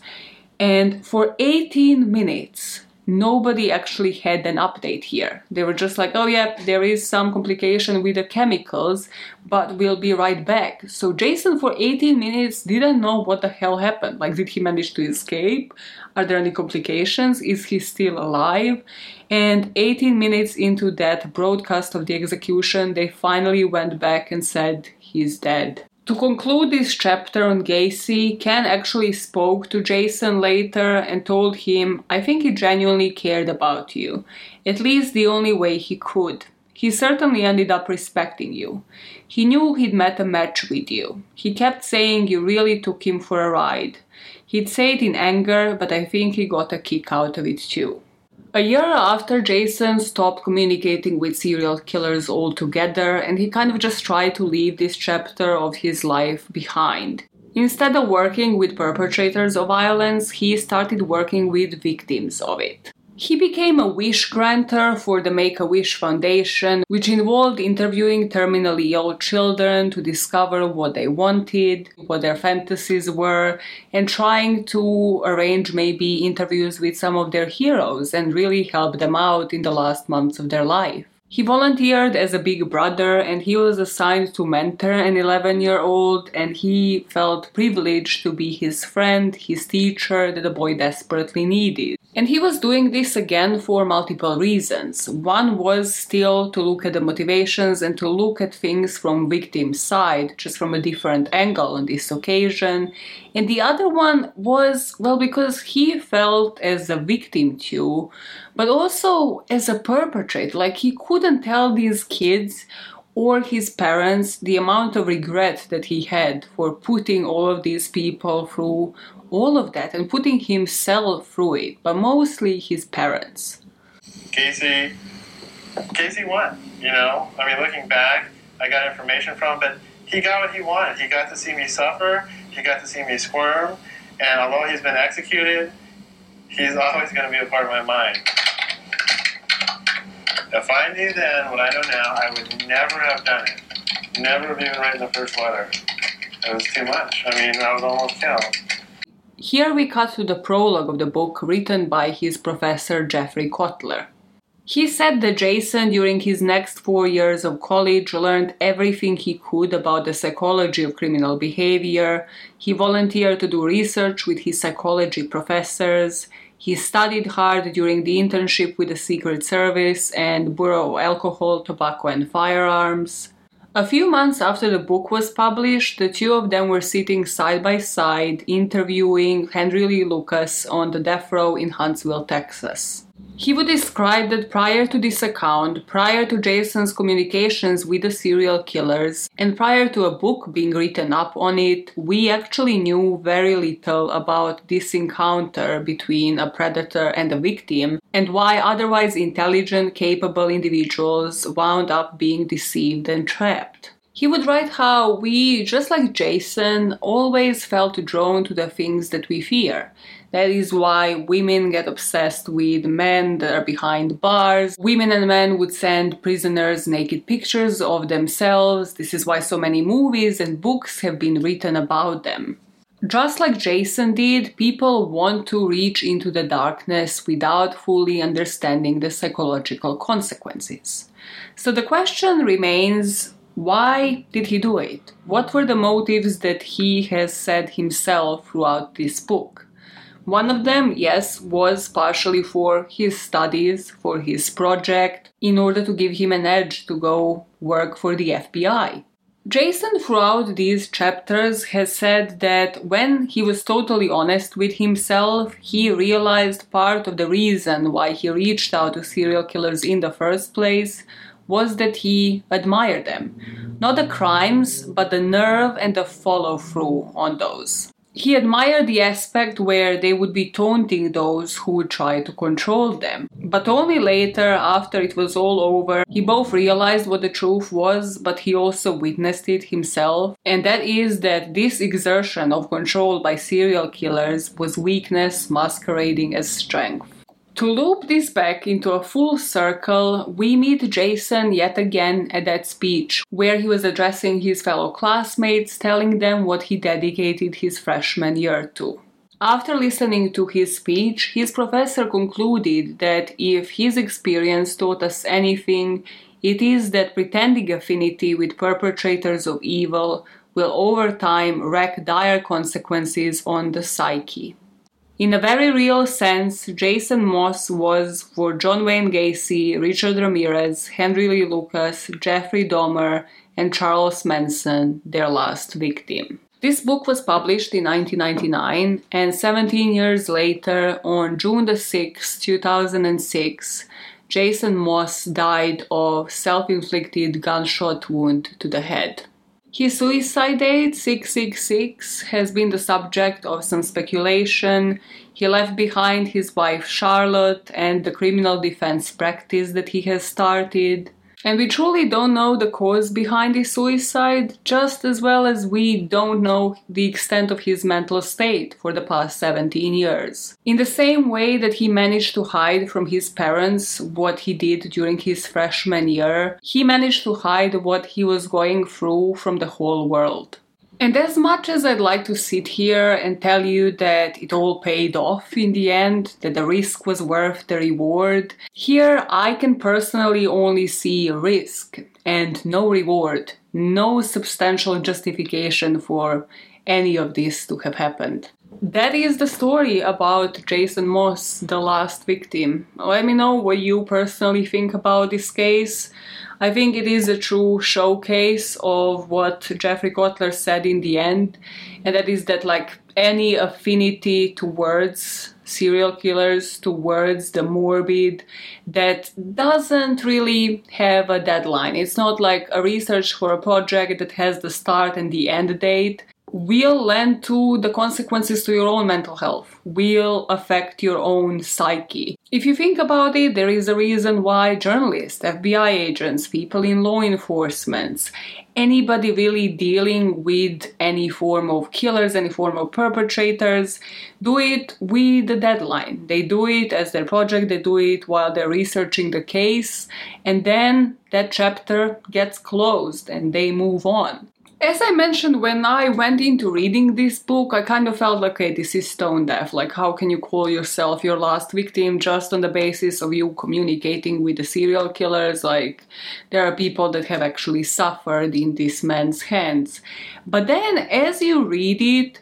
And for 18 minutes, nobody actually had an update here. They were just like, oh yeah, there is some complication with the chemicals, but we'll be right back. So Jason for 18 minutes didn't know what the hell happened. Like, did he manage to escape? Are there any complications? Is he still alive? And 18 minutes into that broadcast of the execution, they finally went back and said he's dead. To conclude this chapter on Gacy, Ken actually spoke to Jason later and told him, I think he genuinely cared about you, at least the only way he could. He certainly ended up respecting you. He knew he'd met a match with you. He kept saying you really took him for a ride. He'd say it in anger, but I think he got a kick out of it too. A year after Jason stopped communicating with serial killers altogether, and he kind of just tried to leave this chapter of his life behind. Instead of working with perpetrators of violence, he started working with victims of it. He became a wish granter for the Make a Wish Foundation, which involved interviewing terminally ill children to discover what they wanted, what their fantasies were, and trying to arrange maybe interviews with some of their heroes and really help them out in the last months of their life. He volunteered as a big brother and he was assigned to mentor an 11 year old, and he felt privileged to be his friend, his teacher that the boy desperately needed. And he was doing this again for multiple reasons. One was still to look at the motivations and to look at things from victim's side, just from a different angle on this occasion. And the other one was, well, because he felt as a victim too, but also as a perpetrator. Like he couldn't tell these kids or his parents the amount of regret that he had for putting all of these people through all of that and putting himself through it, but mostly his parents. Gacy, Gacy won. You know, I mean, looking back, I got information from, but he got what he wanted. He got to see me suffer. He got to see me squirm. And although he's been executed, he's always going to be a part of my mind. If I knew then what I know now, I would never have done it. Never have even written the first letter. It was too much. I mean, I was almost killed. Here we cut to the prologue of the book written by his professor Jeffrey Kottler. He said that Jason, during his next four years of college, learned everything he could about the psychology of criminal behavior. He volunteered to do research with his psychology professors. He studied hard during the internship with the Secret Service and Bureau of Alcohol, Tobacco, and Firearms. A few months after the book was published, the two of them were sitting side by side interviewing Henry Lee Lucas on the death row in Huntsville, Texas. He would describe that prior to this account, prior to Jason's communications with the serial killers, and prior to a book being written up on it, we actually knew very little about this encounter between a predator and a victim, and why otherwise intelligent, capable individuals wound up being deceived and trapped. He would write how we, just like Jason, always felt drawn to the things that we fear. That is why women get obsessed with men that are behind bars. Women and men would send prisoners naked pictures of themselves. This is why so many movies and books have been written about them. Just like Jason did, people want to reach into the darkness without fully understanding the psychological consequences. So the question remains why did he do it? What were the motives that he has said himself throughout this book? One of them, yes, was partially for his studies, for his project, in order to give him an edge to go work for the FBI. Jason, throughout these chapters, has said that when he was totally honest with himself, he realized part of the reason why he reached out to serial killers in the first place was that he admired them. Not the crimes, but the nerve and the follow through on those he admired the aspect where they would be taunting those who would try to control them. But only later, after it was all over, he both realized what the truth was, but he also witnessed it himself. And that is that this exertion of control by serial killers was weakness masquerading as strength. To loop this back into a full circle, we meet Jason yet again at that speech, where he was addressing his fellow classmates, telling them what he dedicated his freshman year to. After listening to his speech, his professor concluded that if his experience taught us anything, it is that pretending affinity with perpetrators of evil will over time wreak dire consequences on the psyche. In a very real sense, Jason Moss was for John Wayne Gacy, Richard Ramirez, Henry Lee Lucas, Jeffrey Dahmer, and Charles Manson their last victim. This book was published in 1999, and 17 years later, on June 6, 2006, Jason Moss died of self inflicted gunshot wound to the head. His suicide date, 666, has been the subject of some speculation. He left behind his wife Charlotte and the criminal defense practice that he has started. And we truly don't know the cause behind his suicide, just as well as we don't know the extent of his mental state for the past 17 years. In the same way that he managed to hide from his parents what he did during his freshman year, he managed to hide what he was going through from the whole world. And as much as I'd like to sit here and tell you that it all paid off in the end, that the risk was worth the reward, here I can personally only see risk and no reward, no substantial justification for any of this to have happened. That is the story about Jason Moss, the last victim. Let me know what you personally think about this case. I think it is a true showcase of what Jeffrey Kottler said in the end, and that is that like any affinity towards serial killers, towards the morbid, that doesn't really have a deadline. It's not like a research for a project that has the start and the end date will lend to the consequences to your own mental health, will affect your own psyche. If you think about it, there is a reason why journalists, FBI agents, people in law enforcement, anybody really dealing with any form of killers, any form of perpetrators, do it with the deadline. They do it as their project, they do it while they're researching the case, and then that chapter gets closed and they move on. As I mentioned, when I went into reading this book, I kind of felt like, okay, this is stone deaf. Like, how can you call yourself your last victim just on the basis of you communicating with the serial killers? Like, there are people that have actually suffered in this man's hands. But then, as you read it,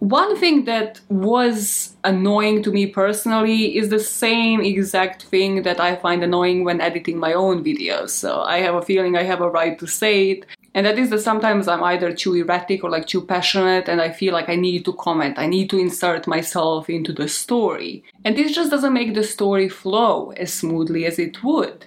one thing that was annoying to me personally is the same exact thing that I find annoying when editing my own videos. So I have a feeling I have a right to say it. And that is that sometimes I'm either too erratic or like too passionate and I feel like I need to comment, I need to insert myself into the story. And this just doesn't make the story flow as smoothly as it would.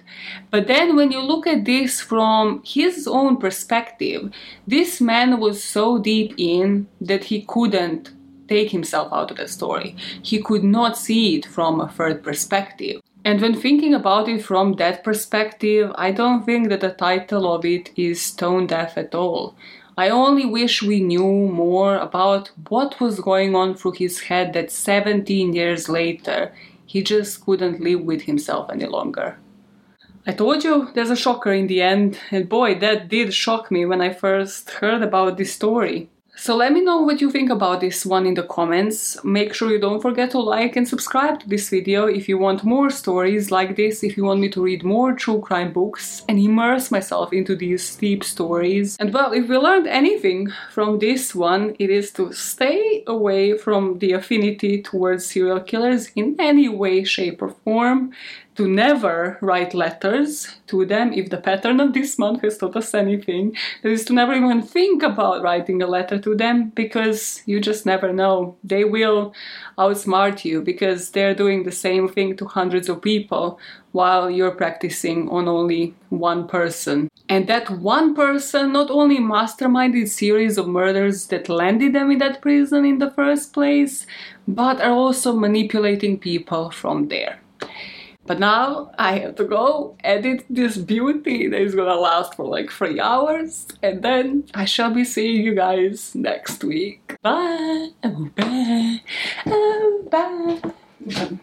But then when you look at this from his own perspective, this man was so deep in that he couldn't take himself out of the story. He could not see it from a third perspective. And when thinking about it from that perspective, I don't think that the title of it is tone deaf at all. I only wish we knew more about what was going on through his head that 17 years later he just couldn't live with himself any longer. I told you there's a shocker in the end, and boy, that did shock me when I first heard about this story. So let me know what you think about this one in the comments. Make sure you don't forget to like and subscribe to this video if you want more stories like this, if you want me to read more true crime books and immerse myself into these deep stories. And well, if we learned anything from this one, it is to stay away from the affinity towards serial killers in any way, shape or form to never write letters to them if the pattern of this month has taught us anything that is to never even think about writing a letter to them because you just never know. They will outsmart you because they're doing the same thing to hundreds of people while you're practicing on only one person. And that one person not only masterminded series of murders that landed them in that prison in the first place but are also manipulating people from there but now I have to go edit this beauty that is gonna last for like three hours and then I shall be seeing you guys next week. Bye! Oh, bye! Oh, bye!